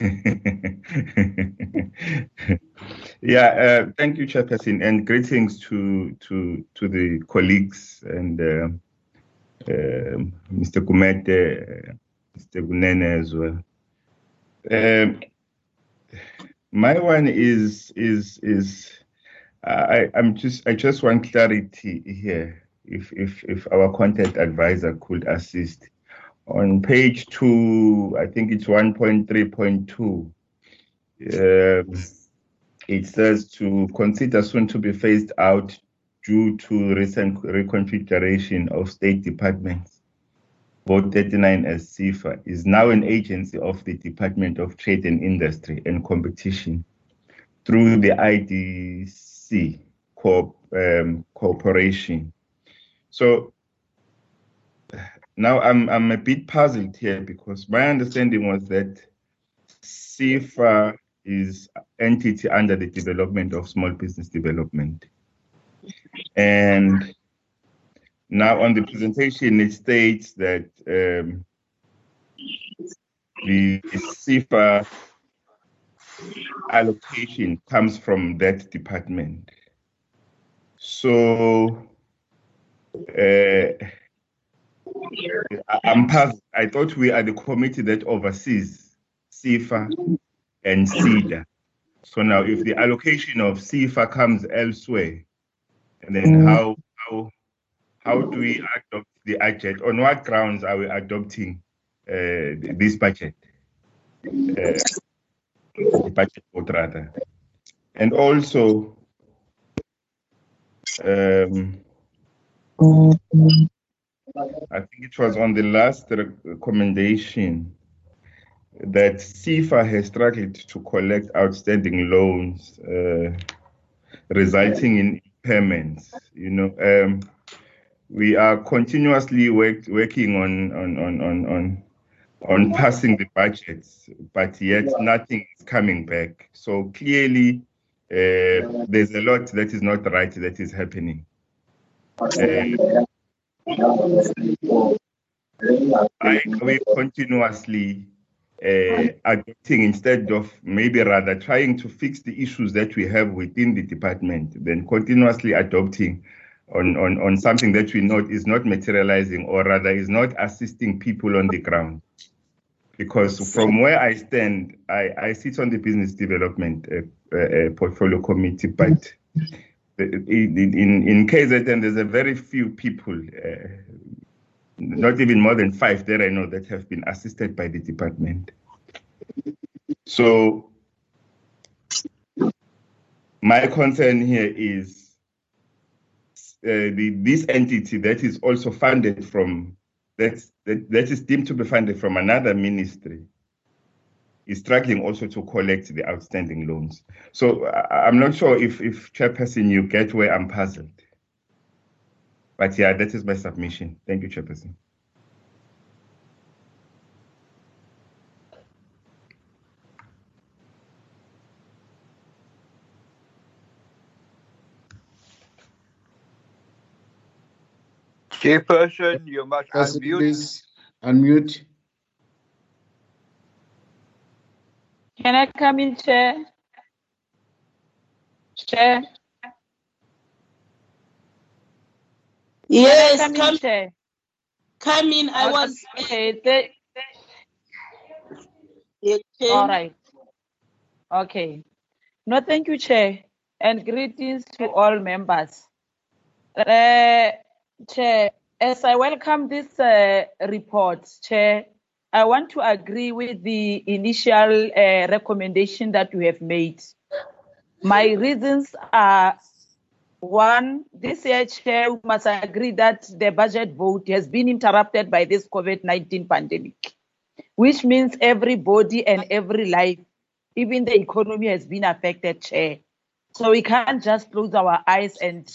yeah, uh, thank you, Chairperson, and greetings to to to the colleagues and uh, um Mr. Kumete, uh, Mr. Gunene as well. Um, my one is is is I I'm just I just want clarity here. If if if our content advisor could assist on page two, I think it's one point three point two. Um, it says to consider soon to be phased out due to recent reconfiguration of state departments. Vote 39 as SEFA is now an agency of the Department of Trade and Industry and Competition through the IDC co- um, Corporation. So now I'm I'm a bit puzzled here because my understanding was that SEFA is entity under the development of small business development. And now on the presentation it states that um, the SEFA allocation comes from that department. So uh, I- I'm puzzled. I thought we are the committee that oversees SEFA and SEDA. So now, if the allocation of SEFA comes elsewhere, and then how how how do we adopt the budget? On what grounds are we adopting uh, this budget? Uh, the budget vote rather, and also. Um, I think it was on the last recommendation that SEFA has struggled to collect outstanding loans, uh, resulting in impairments. You know, um, we are continuously work, working on on on on on on passing the budgets, but yet nothing is coming back. So clearly, uh, there's a lot that is not right that is happening. Uh, I, we continuously uh, adopting instead of maybe rather trying to fix the issues that we have within the department, then continuously adopting on, on, on something that we know is not materializing or rather is not assisting people on the ground. Because from where I stand, I, I sit on the business development uh, uh, portfolio committee, but in, in, in KZN, there's a very few people, uh, not even more than five that I know that have been assisted by the department. So my concern here is uh, the, this entity that is also funded from that, that that is deemed to be funded from another ministry is struggling also to collect the outstanding loans. So I, I'm not sure if if chairperson you get where I'm puzzled. But yeah, that is my submission. Thank you, chairperson.
Chairperson, you must
Person,
unmute.
please unmute.
Can I come in, Chair? Chair?
Yes,
come
come,
in, Chair?
come in. I was.
Okay, the-
Okay.
all right. Okay. No, thank you, Chair, and greetings to all members. Uh, Chair, as I welcome this uh, report, Chair, I want to agree with the initial uh, recommendation that you have made. My reasons are one, this year, Chair, we must agree that the budget vote has been interrupted by this COVID 19 pandemic, which means everybody and every life, even the economy, has been affected, Chair. So we can't just close our eyes and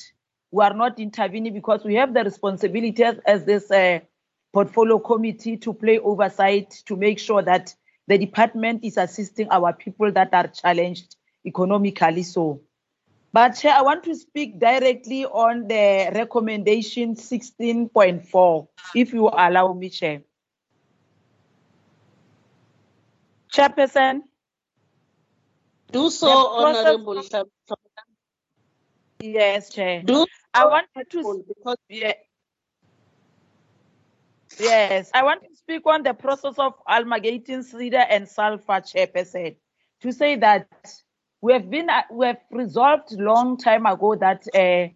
we are not intervening because we have the responsibility as, this uh, portfolio committee to play oversight to make sure that the department is assisting our people that are challenged economically. So, but Chair, I want to speak directly on the recommendation 16.4, if you allow me, Chair. Chairperson.
Do so, Honorable
Yes, Chair.
Do
I wanted to
because
yeah. Yes, I want to speak on the process of amalgamating SEDA and SEFA, Chairperson, to say that we have been uh, we have resolved long time ago that uh,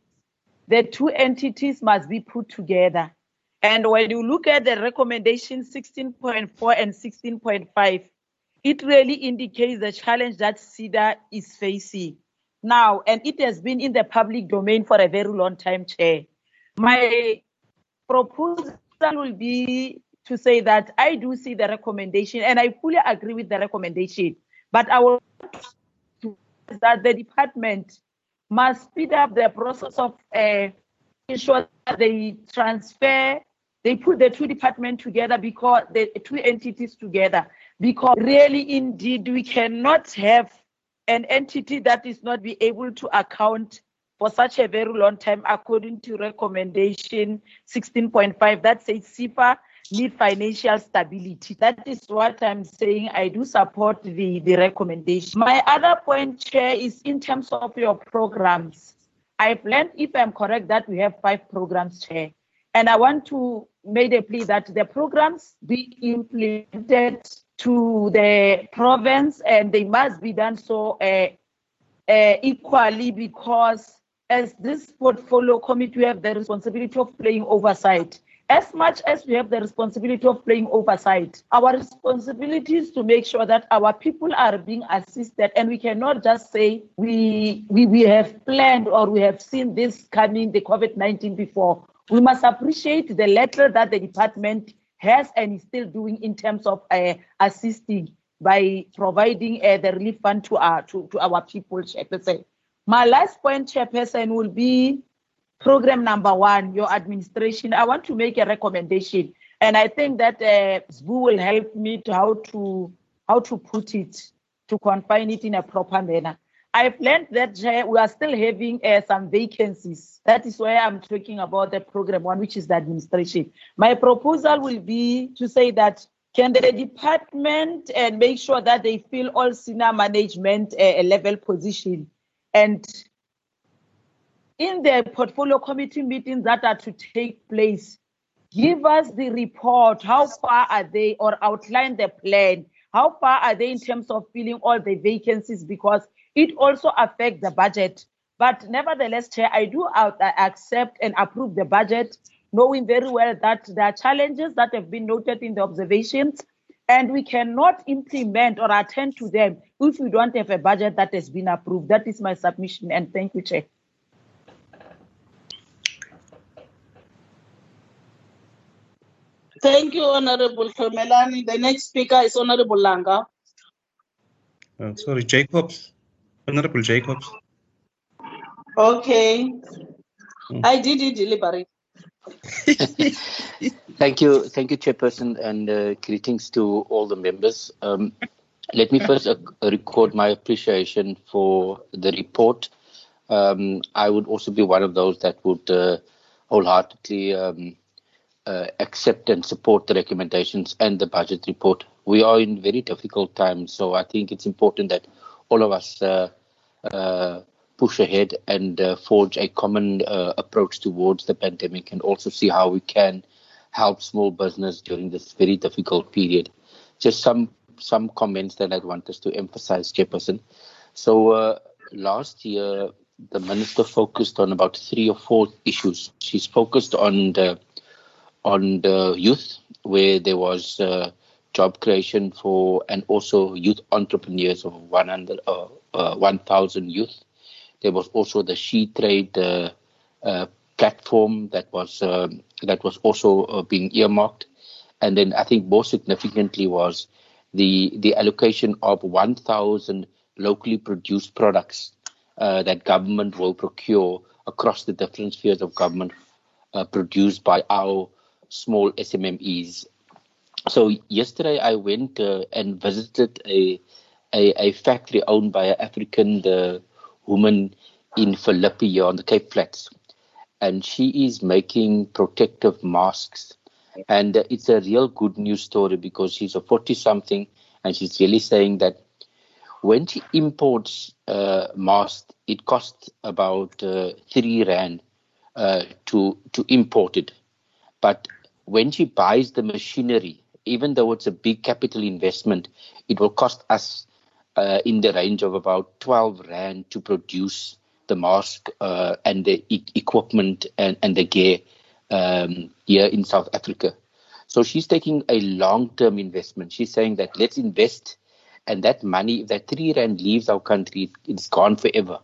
the two entities must be put together. And when you look at the recommendation 16.4 and 16.5, it really indicates the challenge that SEDA is facing now, and it has been in the public domain for a very long time, Chair. My proposal will be to say that I do see the recommendation and I fully agree with the recommendation, but I will that the department must speed up the process of uh, ensure that they transfer, they put the two departments together because the two entities together, because really indeed we cannot have an entity that is not be able to account for such a very long time according to recommendation 16.5 that says SEFA need financial stability. That is what I'm saying. I do support the, the recommendation. My other point, Chair, is in terms of your programs. I've learned, if I'm correct, that we have five programs, Chair. And I want to make a plea that the programs be implemented to the province and they must be done so uh, uh, equally because as this portfolio committee, we have the responsibility of playing oversight. As much as we have the responsibility of playing oversight, our responsibility is to make sure that our people are being assisted, and we cannot just say we we, we have planned or we have seen this coming, the COVID 19 before. We must appreciate the letter that the department has and is still doing in terms of uh, assisting by providing uh, the relief fund to our to, to our people, Chairperson. My last point, Chairperson, will be program number one, your administration. I want to make a recommendation, and I think that uh, will help me to how to how to put it to confine it in a proper manner. I've learned that uh, we are still having uh, some vacancies. That is why I'm talking about the program one, which is the administration. My proposal will be to say that can the department and make sure that they fill all senior management uh, level position and in the portfolio committee meetings that are to take place, give us the report. How far are they, or outline the plan? How far are they in terms of filling all the vacancies? Because it also affects the budget. But nevertheless, Chair, I do out- accept and approve the budget, knowing very well that there are challenges that have been noted in the observations, and we cannot implement or attend to them if we don't have a budget that has been approved. That is my submission, and thank you, Chair.
Thank you, Honorable Melani. The next speaker is Honorable Langa.
Uh, sorry, Jacobs. Honorable Jacobs.
Okay.
Mm.
I did it deliberate.
Thank you, thank you, Chairperson, and uh, greetings to all the members. Um, let me first uh, record my appreciation for the report. Um, I would also be one of those that would uh, wholeheartedly um, uh, accept and support the recommendations and the budget report. We are in very difficult times, so I think it's important that all of us uh, uh, push ahead and uh, forge a common approach towards the pandemic and also see how we can help small business during this very difficult period. Just some some comments that I'd want us to emphasize, Chairperson. So uh, last year, the minister focused on about three or four issues. She's focused on the on the youth, where there was uh, job creation for and also youth entrepreneurs of 100 uh, uh, 1,000 youth. There was also the She Trade uh, uh, platform that was um, that was also uh, being earmarked, and then I think more significantly was the the allocation of 1,000 locally produced products uh, that government will procure across the different spheres of government produced by our small SMMEs. So yesterday I went uh, and visited a, a, a factory owned by an African the woman in Philippi on the Cape Flats, and she is making protective masks. And uh, it's a real good news story because she's a 40 something and she's really saying that when she imports uh, masks, it costs about uh, three rand uh, to to import it. But when she buys the machinery, even though it's a big capital investment, it will cost us uh, in the range of about 12 rand to produce the mask uh, and the e- equipment and, and the gear um, here in South Africa. So she's taking a long-term investment. She's saying that let's invest, and that money, if that three rand leaves our country, it's gone forever.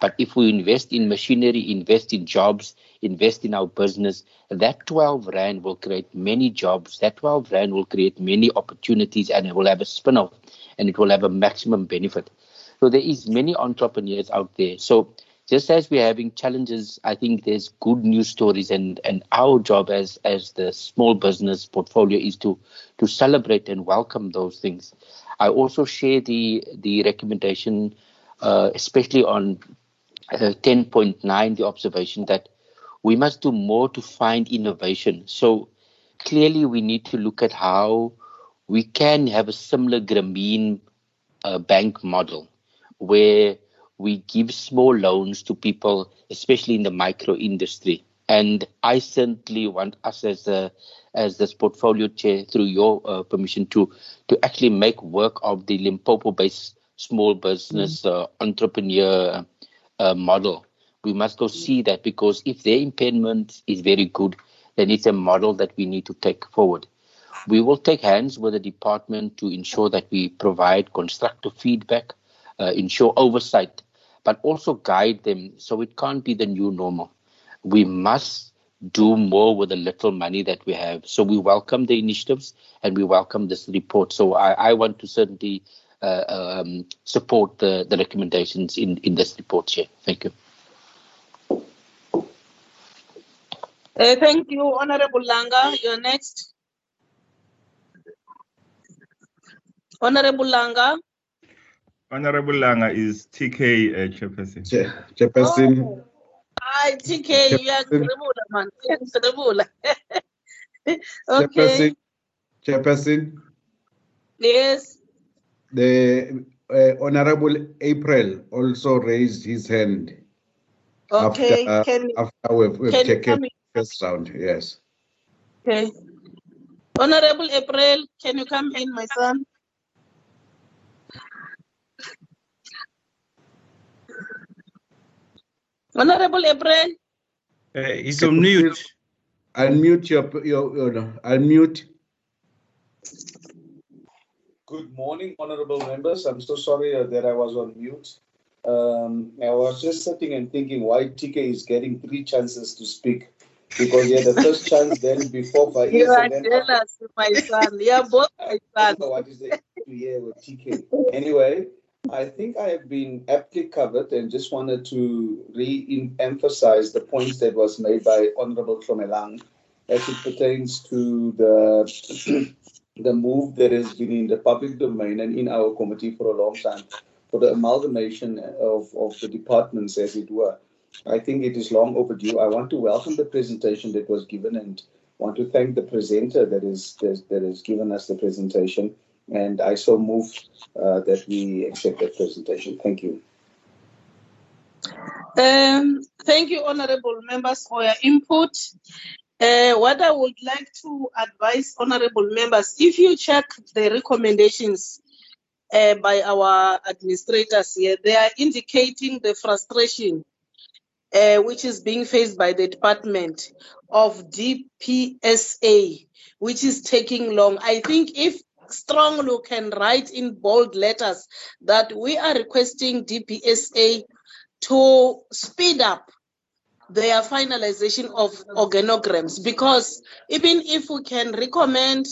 But if we invest in machinery, invest in jobs, invest in our business, that 12 rand will create many jobs. That 12 rand will create many opportunities, and it will have a spin-off, and it will have a maximum benefit. So there is many entrepreneurs out there. So just as we're having challenges, I think there's good news stories, and, and our job as as the small business portfolio is to to celebrate and welcome those things. I also share the the recommendation, uh, especially on 10.9, the observation that we must do more to find innovation. So clearly, we need to look at how we can have a similar Grameen uh, bank model where we give small loans to people, especially in the micro industry. And I certainly want us as a as this portfolio chair, through your uh, permission, to to actually make work of the Limpopo-based small business mm. uh, entrepreneur uh, model. We must go see that because if their impairment is very good, then it's a model that we need to take forward. We will take hands with the department to ensure that we provide constructive feedback, uh, ensure oversight but also guide them so it can't be the new normal. We must do more with the little money that we have. So we welcome the initiatives and we welcome this report. So I, I want to certainly um, support the, the recommendations in, in this report, Chair. Thank you.
Uh, thank you, Honorable Langa. You're next. Honorable Langa.
Honorable Langa is TK uh, Chairperson.
Chairperson.
Oh. Hi, TK. You are incredible, man. Incredible. okay.
Chairperson. Chairperson.
Yes.
The uh, Honorable April also raised his hand.
Okay.
After,
can,
after we've, we've
can
taken the first round, yes.
Okay. Honorable April, can you come in, my son? Honorable April.
Uh, he's on mute.
Unmute your, your, your unmute.
Good morning, honorable members. I'm so sorry uh, that I was on mute. Um, I was just sitting and thinking why TK is getting three chances to speak because he had the first chance then before Faiz.
You are jealous, my son. You are both my son.
what is the with TK. Anyway, I think I have been aptly covered and just wanted to re-emphasize the points that was made by Honorable Tromelang as it pertains to the the move that has been in the public domain and in our committee for a long time for the amalgamation of, of the departments, as it were. I think it is long overdue. I want to welcome the presentation that was given and want to thank the presenter that is that, has given us the presentation. And I so move uh, that we accept that presentation. Thank you.
Um, thank you, honorable members, for your input. Uh, what I would like to advise honorable members, if you check the recommendations uh, by our administrators here, they are indicating the frustration uh, which is being faced by the department of DPSA, which is taking long. I think if Strongly can write in bold letters that we are requesting DPSA to speed up their finalization of organograms because even if we can recommend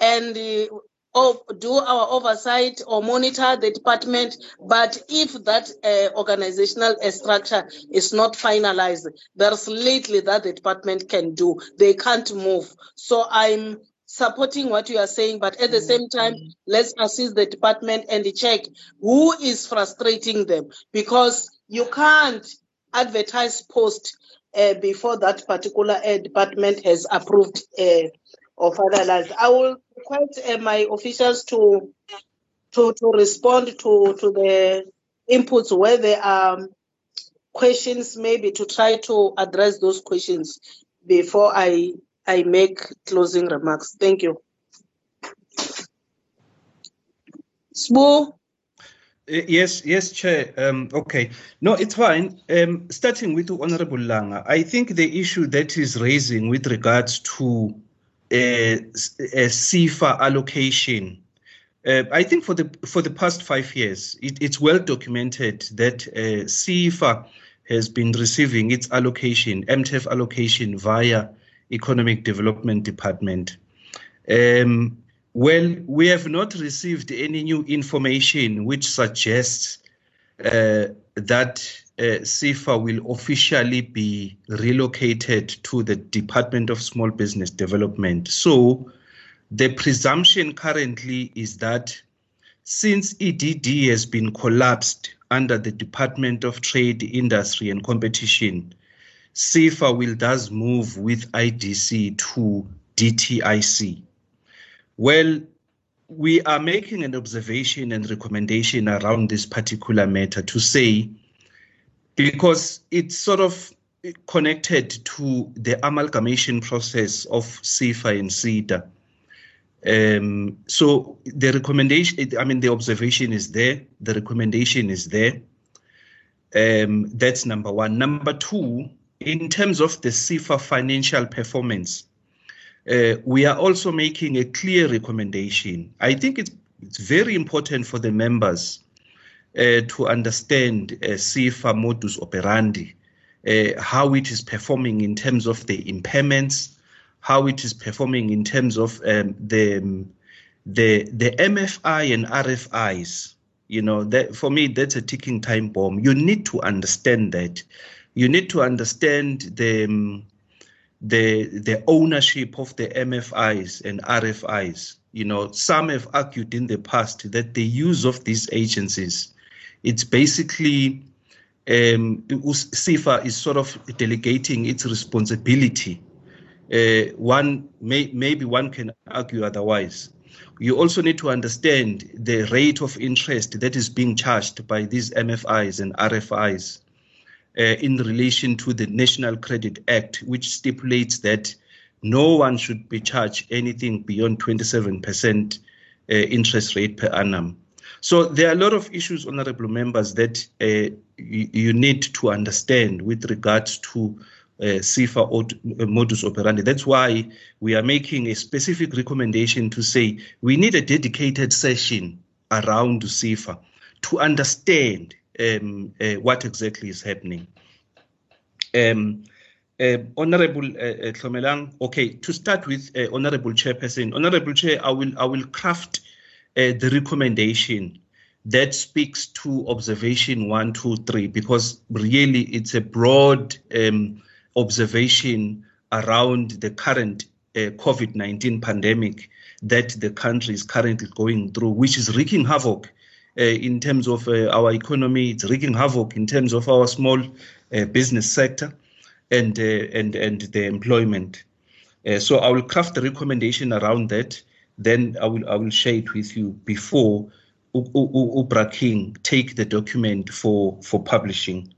and uh, do our oversight or monitor the department. But if that uh, organizational uh, structure is not finalized, there's little that the department can do. They can't move. So I'm supporting what you are saying, but at the same time, let's assist the department and check who is frustrating them because you can't advertise post uh, before that particular uh, department has approved uh, or finalized. I will request uh, my officials to to to respond to to the inputs where there are questions, maybe to try to address those questions before I I make closing remarks. Thank you.
Uh, Yes, yes, Chair. Um, okay. No, it's fine. Um, starting with Honorable Langa, I think the issue that is raising with regards to uh, s- uh, SEFA allocation, uh, I think for the for the past five years, it, it's well documented that uh, SEFA has been receiving its allocation, MTEF allocation via Economic Development Department. Um, well, we have not received any new information which suggests uh, that uh, SEFA will officially be relocated to the Department of Small Business Development. So, the presumption currently is that since EDD has been collapsed under the Department of Trade, Industry and Competition, SEFA will thus move with IDC to DTIC. Well, we are making an observation and recommendation around this particular matter to say, because it's sort of connected to the amalgamation process of SEFA and SEDA. Um, so the recommendation, I mean, the observation is there, the recommendation is there. Um, that's number one. Number two, in terms of the SEFA financial performance, uh, we are also making a clear recommendation. I think it's, it's very important for the members uh, to understand uh, SEFA modus operandi, uh, how it is performing in terms of the impairments, how it is performing in terms of um, the, the, the MFI and RFIs. You know, that for me, that's a ticking time bomb. You need to understand that. You need to understand the, um, the the ownership of the MFIs and RFIs. You know, some have argued in the past that the use of these agencies, it's basically um, SEFA is sort of delegating its responsibility. Uh, one may, maybe one can argue otherwise. You also need to understand the rate of interest that is being charged by these MFIs and RFIs in relation to the National Credit Act, which stipulates that no one should be charged anything beyond 27% uh, interest rate per annum. So there are a lot of issues, honorable members, that uh, you, you need to understand with regards to uh, SEFA uh, modus operandi. That's why we are making a specific recommendation to say we need a dedicated session around SEFA to understand um, uh, what exactly is happening. Um, uh, Honorable uh, uh, Tlomelang, okay, to start with, uh, Honorable Chairperson, Honorable Chair, I will I will craft uh, the recommendation that speaks to observation one, two, three, because really it's a broad um, observation around the current uh, COVID-19 pandemic that the country is currently going through, which is wreaking havoc in terms of uh, our economy. It's wreaking havoc in terms of our small uh, business sector and uh, and and the employment. Uh, so I will craft a recommendation around that. Then I will I will share it with you before Ubra King take the document for for publishing.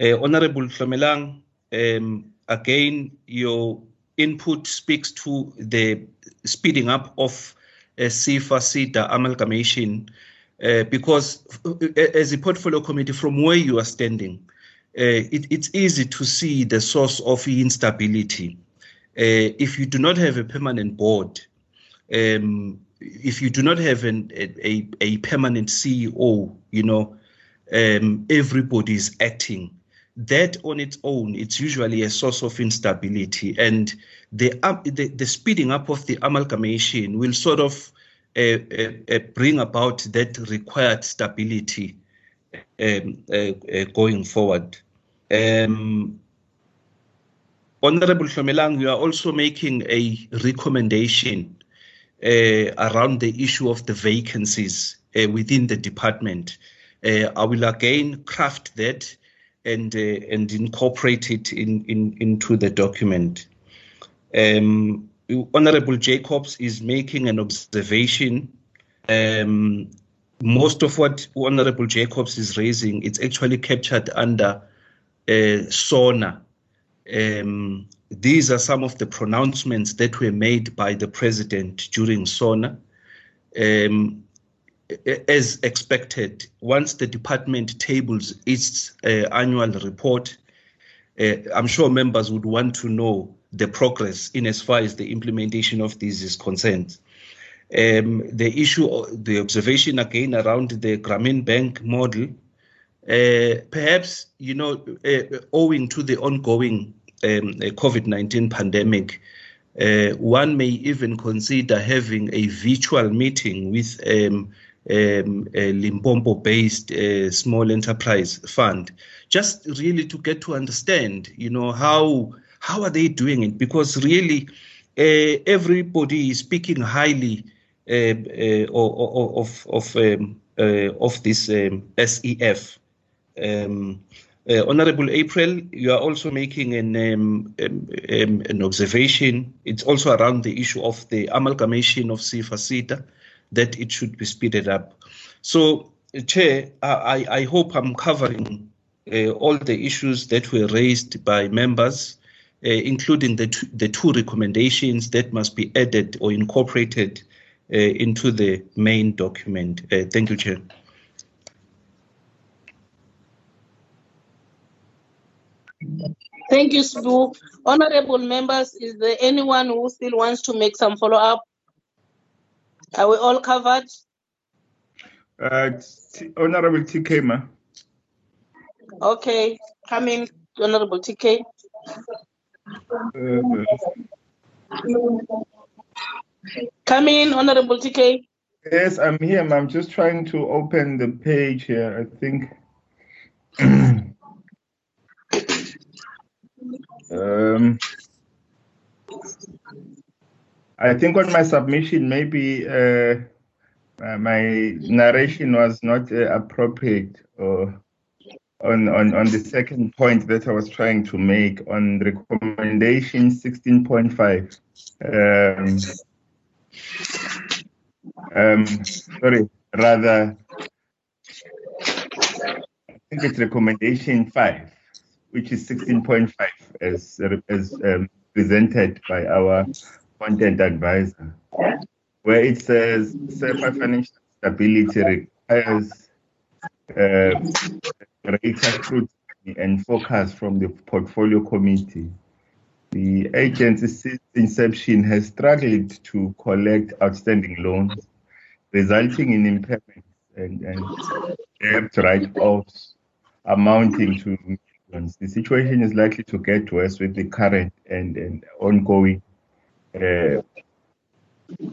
Uh, Honorable Tlomelang, um, again, your input speaks to the speeding up of uh, SEFA SEDA amalgamation uh, because uh, as a portfolio committee, from where you are standing, uh, it, it's easy to see the source of instability. Uh, if you do not have a permanent board, um, if you do not have an, a, a permanent CEO, you know, um, everybody is acting. That on its own, it's usually a source of instability, and the, um, the the speeding up of the amalgamation will sort of uh, uh, uh, bring about that required stability um, uh, uh, going forward. Um, Honorable Hlomelang, you are also making a recommendation uh, around the issue of the vacancies uh, within the department. Uh, I will again craft that and uh, and incorporate it in, in into the document. Um, Honorable Jacobs is making an observation. Um, most of what Honorable Jacobs is raising, it's actually captured under uh, SONA. Um, these are some of the pronouncements that were made by the president during SONA. Um, as expected, once the department tables its uh, annual report, uh, I'm sure members would want to know the progress in as far as the implementation of these is concerned. Um, the issue, the observation again around the Grameen Bank model, uh, perhaps, you know, uh, owing to the ongoing um, COVID-19 pandemic, uh, one may even consider having a virtual meeting with um, um, a Limpopo-based uh, small enterprise fund, just really to get to understand, you know, how how are they doing it? Because really, uh, everybody is speaking highly uh, uh, of of um, uh, of this um, SEF. Um, uh, Honorable April, you are also making an um, um, um, an observation. It's also around the issue of the amalgamation of SEFA SEDA, that it should be speeded up. So, Chair, I, I hope I'm covering uh, all the issues that were raised by members, uh, including the two, the two recommendations that must be added or incorporated uh, into the main document. Uh, thank you, Chair.
Thank you, Sbu. Honorable members, is there anyone who still wants to make some follow-up? Are we all covered?
Uh, T- Honorable TK, ma.
Okay, come in, Honorable TK. Come in, Honorable TK.
yes, I'm here, ma. I'm just trying to open the page here. I think. um, I think on my submission, maybe uh, my narration was not uh, appropriate or on, on, on the second point that I was trying to make on recommendation 16.5. Um, um, sorry, rather, I think it's recommendation 5, which is 16.5 as, as um, presented by our content advisor, where it says SEFA financial stability requires uh, greater scrutiny and focus from the portfolio committee. The agency since inception has struggled to collect outstanding loans, resulting in impairments and, and debt write-offs amounting to millions. The situation is likely to get worse with the current and, and ongoing uh,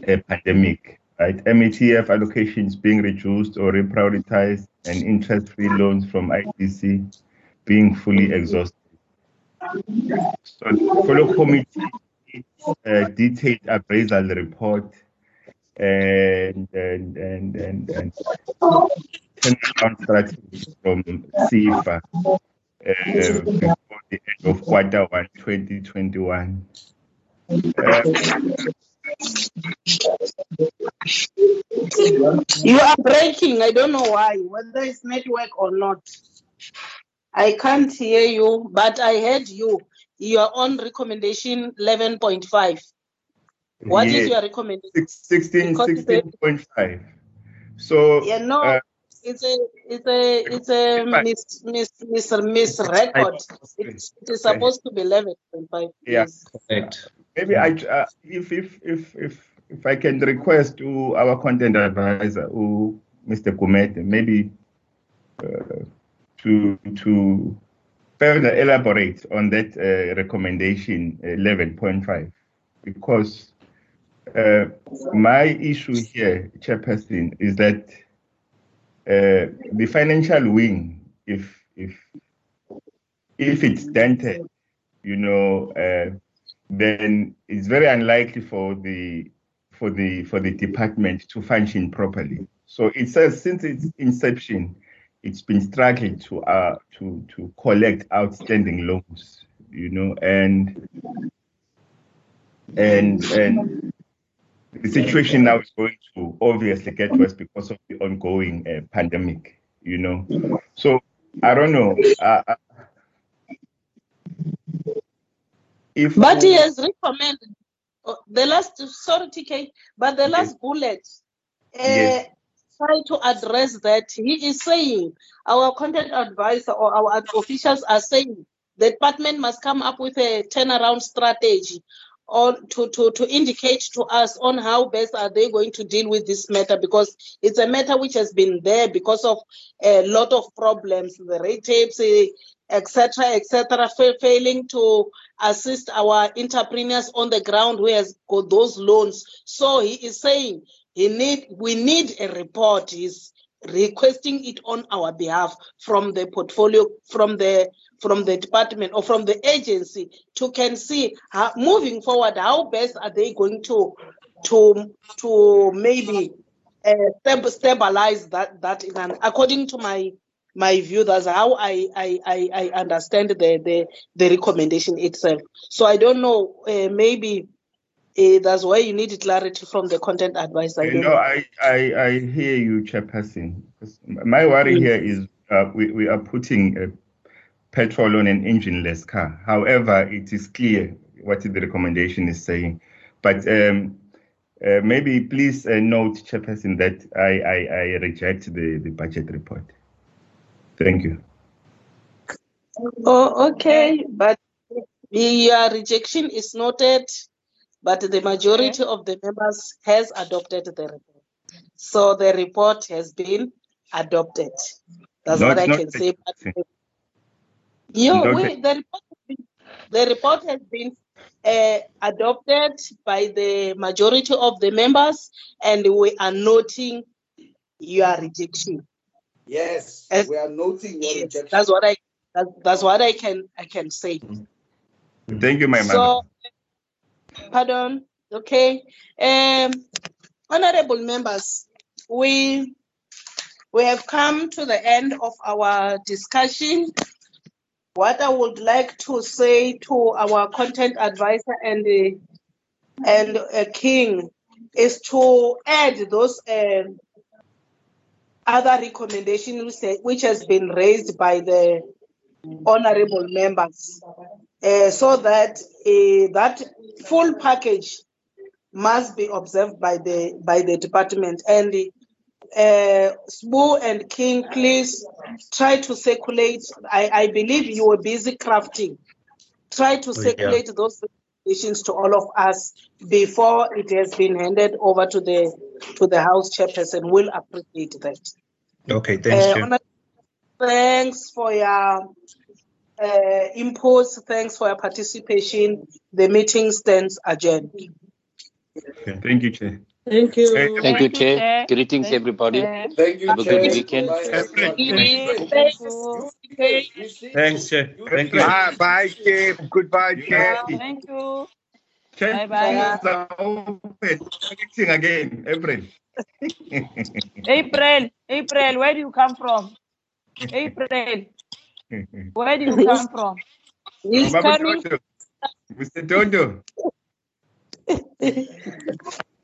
uh, pandemic. Right, MTEF allocations being reduced or reprioritized, and interest-free loans from IDC being fully exhausted. So follow committee uh, detailed appraisal report and and and and, and turnaround from SEFA uh, before the end of quarter one 2021. Uh,
You are breaking. I don't know why, whether it's network or not. I can't hear you, but I heard you. You are on recommendation 11.5. What is
Yeah.
your recommendation?
Six- 16,
Because it's a-
16.5. So,
Yeah, no,
uh,
it's a it's a it's a mis mis mis misrecord. It's, it is supposed to be 11.5.
yeah,
Correct.
Maybe I, uh, if, if, if, if, if I can request to our content advisor, who, Mr. Gumede, maybe uh, to, to further elaborate on that uh, recommendation 11.5, because Uh, my issue here, Chairperson, is that uh, the financial wing, if if if it's dented, you know, uh, then it's very unlikely for the for the for the department to function properly. So it says since its inception, it's been struggling to uh to to collect outstanding loans, you know, and and and the situation now is going to obviously get worse because of the ongoing uh, pandemic, you know. So I don't know. If
But he has recommended uh, the last, sorry, TK, but the last bullet uh,
Yes.
try to address that. He is saying our content advisor or our officials are saying the department must come up with a turnaround strategy or to, to, to indicate to us on how best are they going to deal with this matter because it's a matter which has been there because of a lot of problems, the red tapes, eh, etc., etc., failing to assist our entrepreneurs on the ground who has got those loans. So he is saying he need we need a report. He's requesting it on our behalf from the portfolio from the from the department or from the agency to can see how, moving forward how best are they going to to to maybe uh, stabilize that that in an, according to my my view that's how I, I I I understand the the the recommendation itself so I don't know uh, maybe uh, that's why you need clarity from the content advisor
You know, I, I, I hear you, Chairperson. My worry here is uh, we, we are putting a petrol on an engineless car. However, it is clear what the recommendation is saying. But um, uh, maybe please uh, note, Chairperson, that I, I, I reject the, the budget report. Thank you.
Oh, okay, but your rejection is noted, but the majority of the members has adopted the report. So the report has been adopted. That's
Not-
what I can say. But
Not
we,
the-
the report, has been- the report has been uh, adopted by the majority of the members, and we are noting your rejection.
Yes,
As-
we are noting your
Yes,
rejection.
that's what I that, that's what I can I can say.
Thank you, my mother.
So, pardon. Okay. Um, honorable members, we we have come to the end of our discussion. What I would like to say to our content advisor and the and uh, King is to add those um, other recommendations which, which has been raised by the honorable members, uh, so that uh, that full package must be observed by the by the department. And uh, Sbu and King, please try to circulate. I, I believe you were busy crafting. Try to
Oh, yeah.
circulate those recommendations to all of us before it has been handed over to the to the House chairperson. We'll appreciate that.
Okay, thanks,
Uh, Thanks for your uh, inputs. Thanks for your participation. The meeting stands adjourned.
Thank you, Chair.
Thank
you.
Thank you, Chair. Greetings, everybody.
Thank you,
Have a good weekend.
Bye, everyone.
Thanks, Chair. Thank you.
Bye, bye, Chair. Goodbye, Chair.
Thank you.
Chair,
Bye-bye.
phones are again, April.
April, April, where do you come from? April, where do you come from?
He's coming.
Dodo. Mr. Dodo.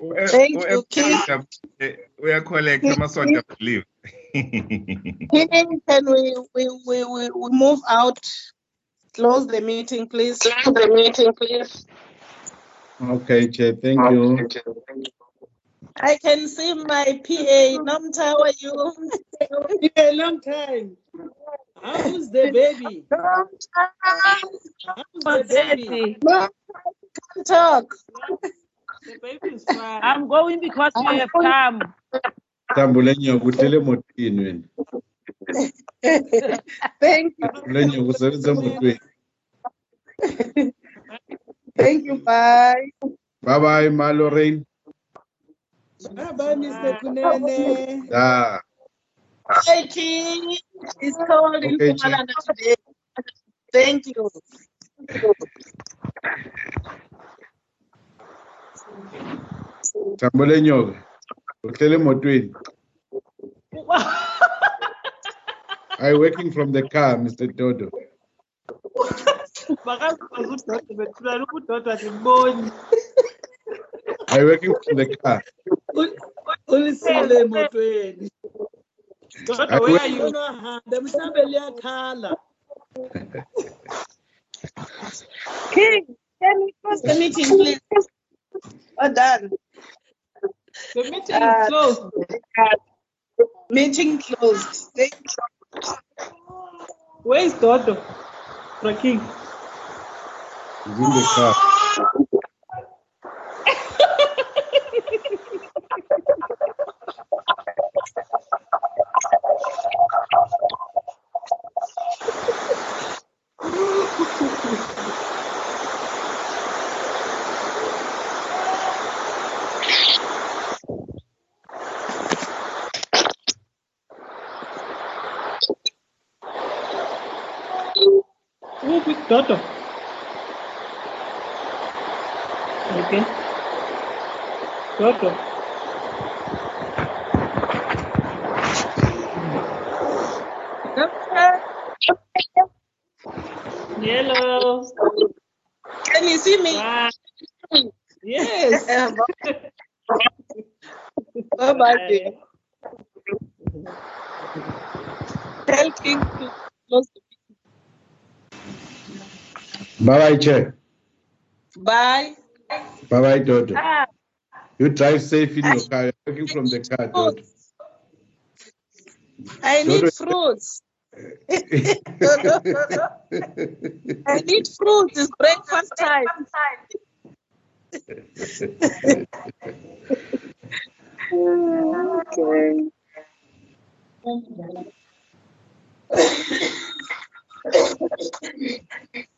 We-
Thank you, King.
We are collecting Masonja leave.
King, Can we, we, we, we, we move out? Close the meeting, please. Close the meeting, please.
Okay, Chair, thank you.
I can see my PA. Namta, how are you?
a long time. How's the baby? How's the baby?
No, can't talk.
The baby is fine.
I'm going because you have come.
Tambule nyoka uhlele emotweni wena.
Thank you.
Tambule nyoka usebenza emotweni.
Thank you. Bye.
Bye bye, Ma Lorraine.
Bye bye, Mr. Kunene.
Ah,
Hey, King. It's cold in
Okay, Chief.
Pumalanga today. Thank you.
Thabo lenyoka. Uhlele emotweni. I working from the car, Mr. Dodo.
Makazikwazi udoda bethulana ukudoda simboni.
I working from the car.
Ulisile emotweni. Doda
I
where are you? Hamba mhlambe liyakhala.
King, can we close the meeting, please? Well done.
The meeting
Uh,
is closed.
Meeting closed. Thank you.
Where is Dodo? Raking.
He's in the car.
Dodo? Okay. Dodo. Hello.
Can you see me?
Yes.
Bye bye. Tell King to close the
Bye bye, Chair.
Bye.
Bye bye, Dodo.
Ah,
You drive safe in your car. You're working from the car, Dodo.
I
Dodo-
need fruits. I need fruits. It's breakfast time. okay.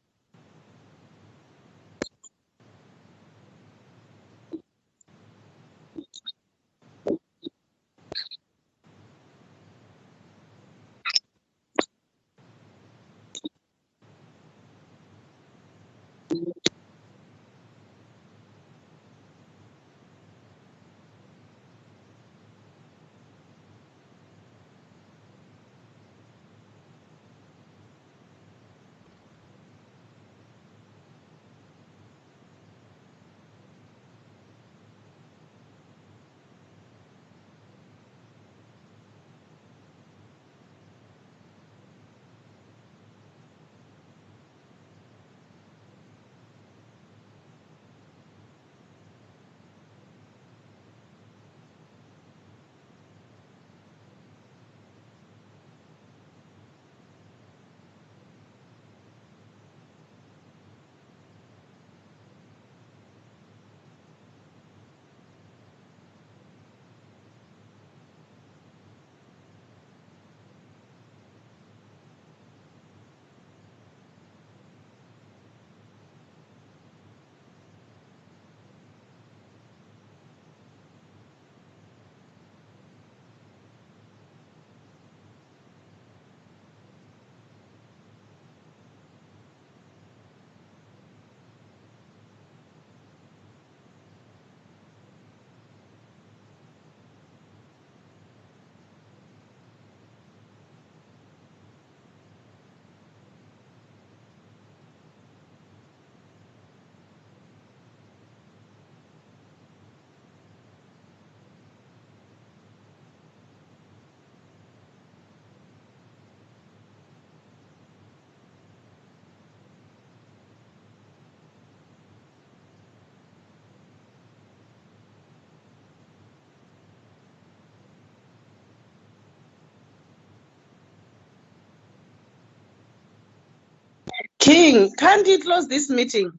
King, can't you close this meeting?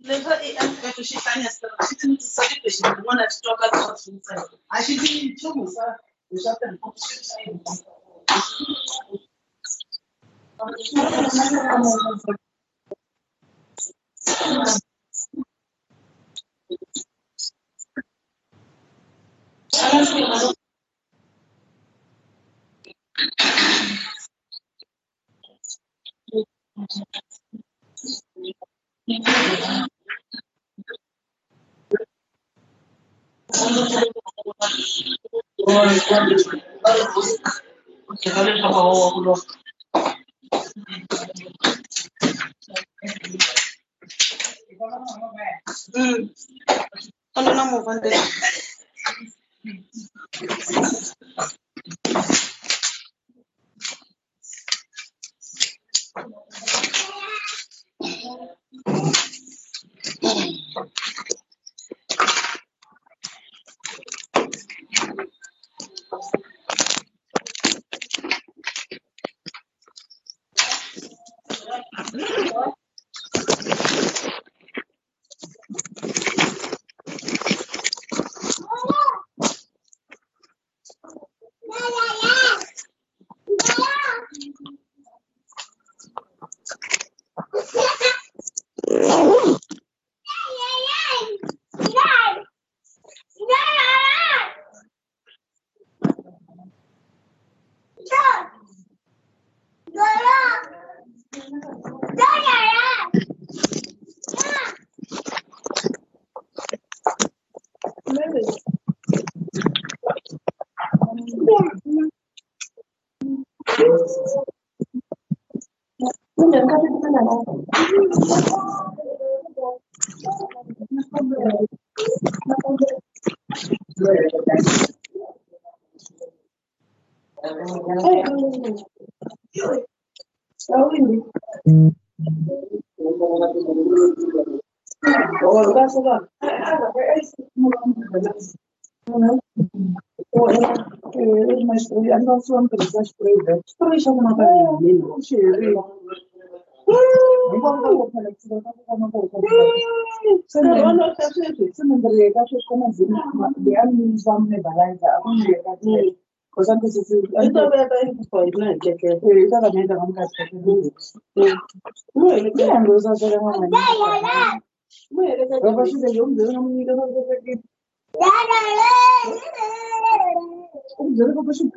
Never, I'm going to
kuxihlanya sirashitini celebration rin'wana ti twaka swa swintsena a xi tivi nchumu Oh, someone that Aliás, não são televisões proibidas. Para isso, não está ninguém. Cheio. Itabebayikuzwa Canım babacığım.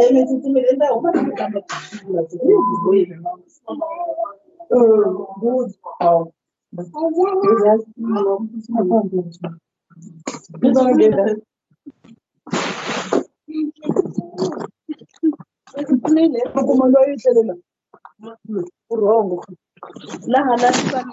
Yemek etmeleri de o kadar bir tane tutulması değil mi? Bu yemeğin Bu Güzel. Bir daha gelin. Neyle? Babama da yeterli. Wrong. La hala sana.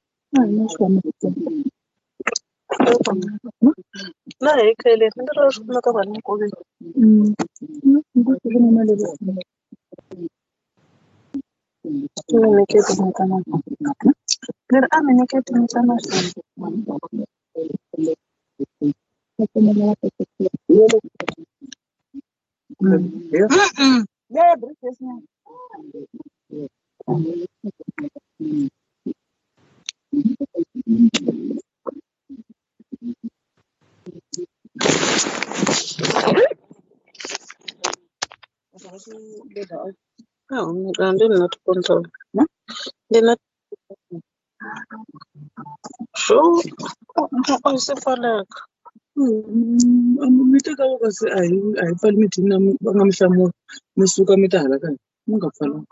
na. Ni Mm-mm. Yeah, breakfast now. Oh, I did not control.
Nga pfalanga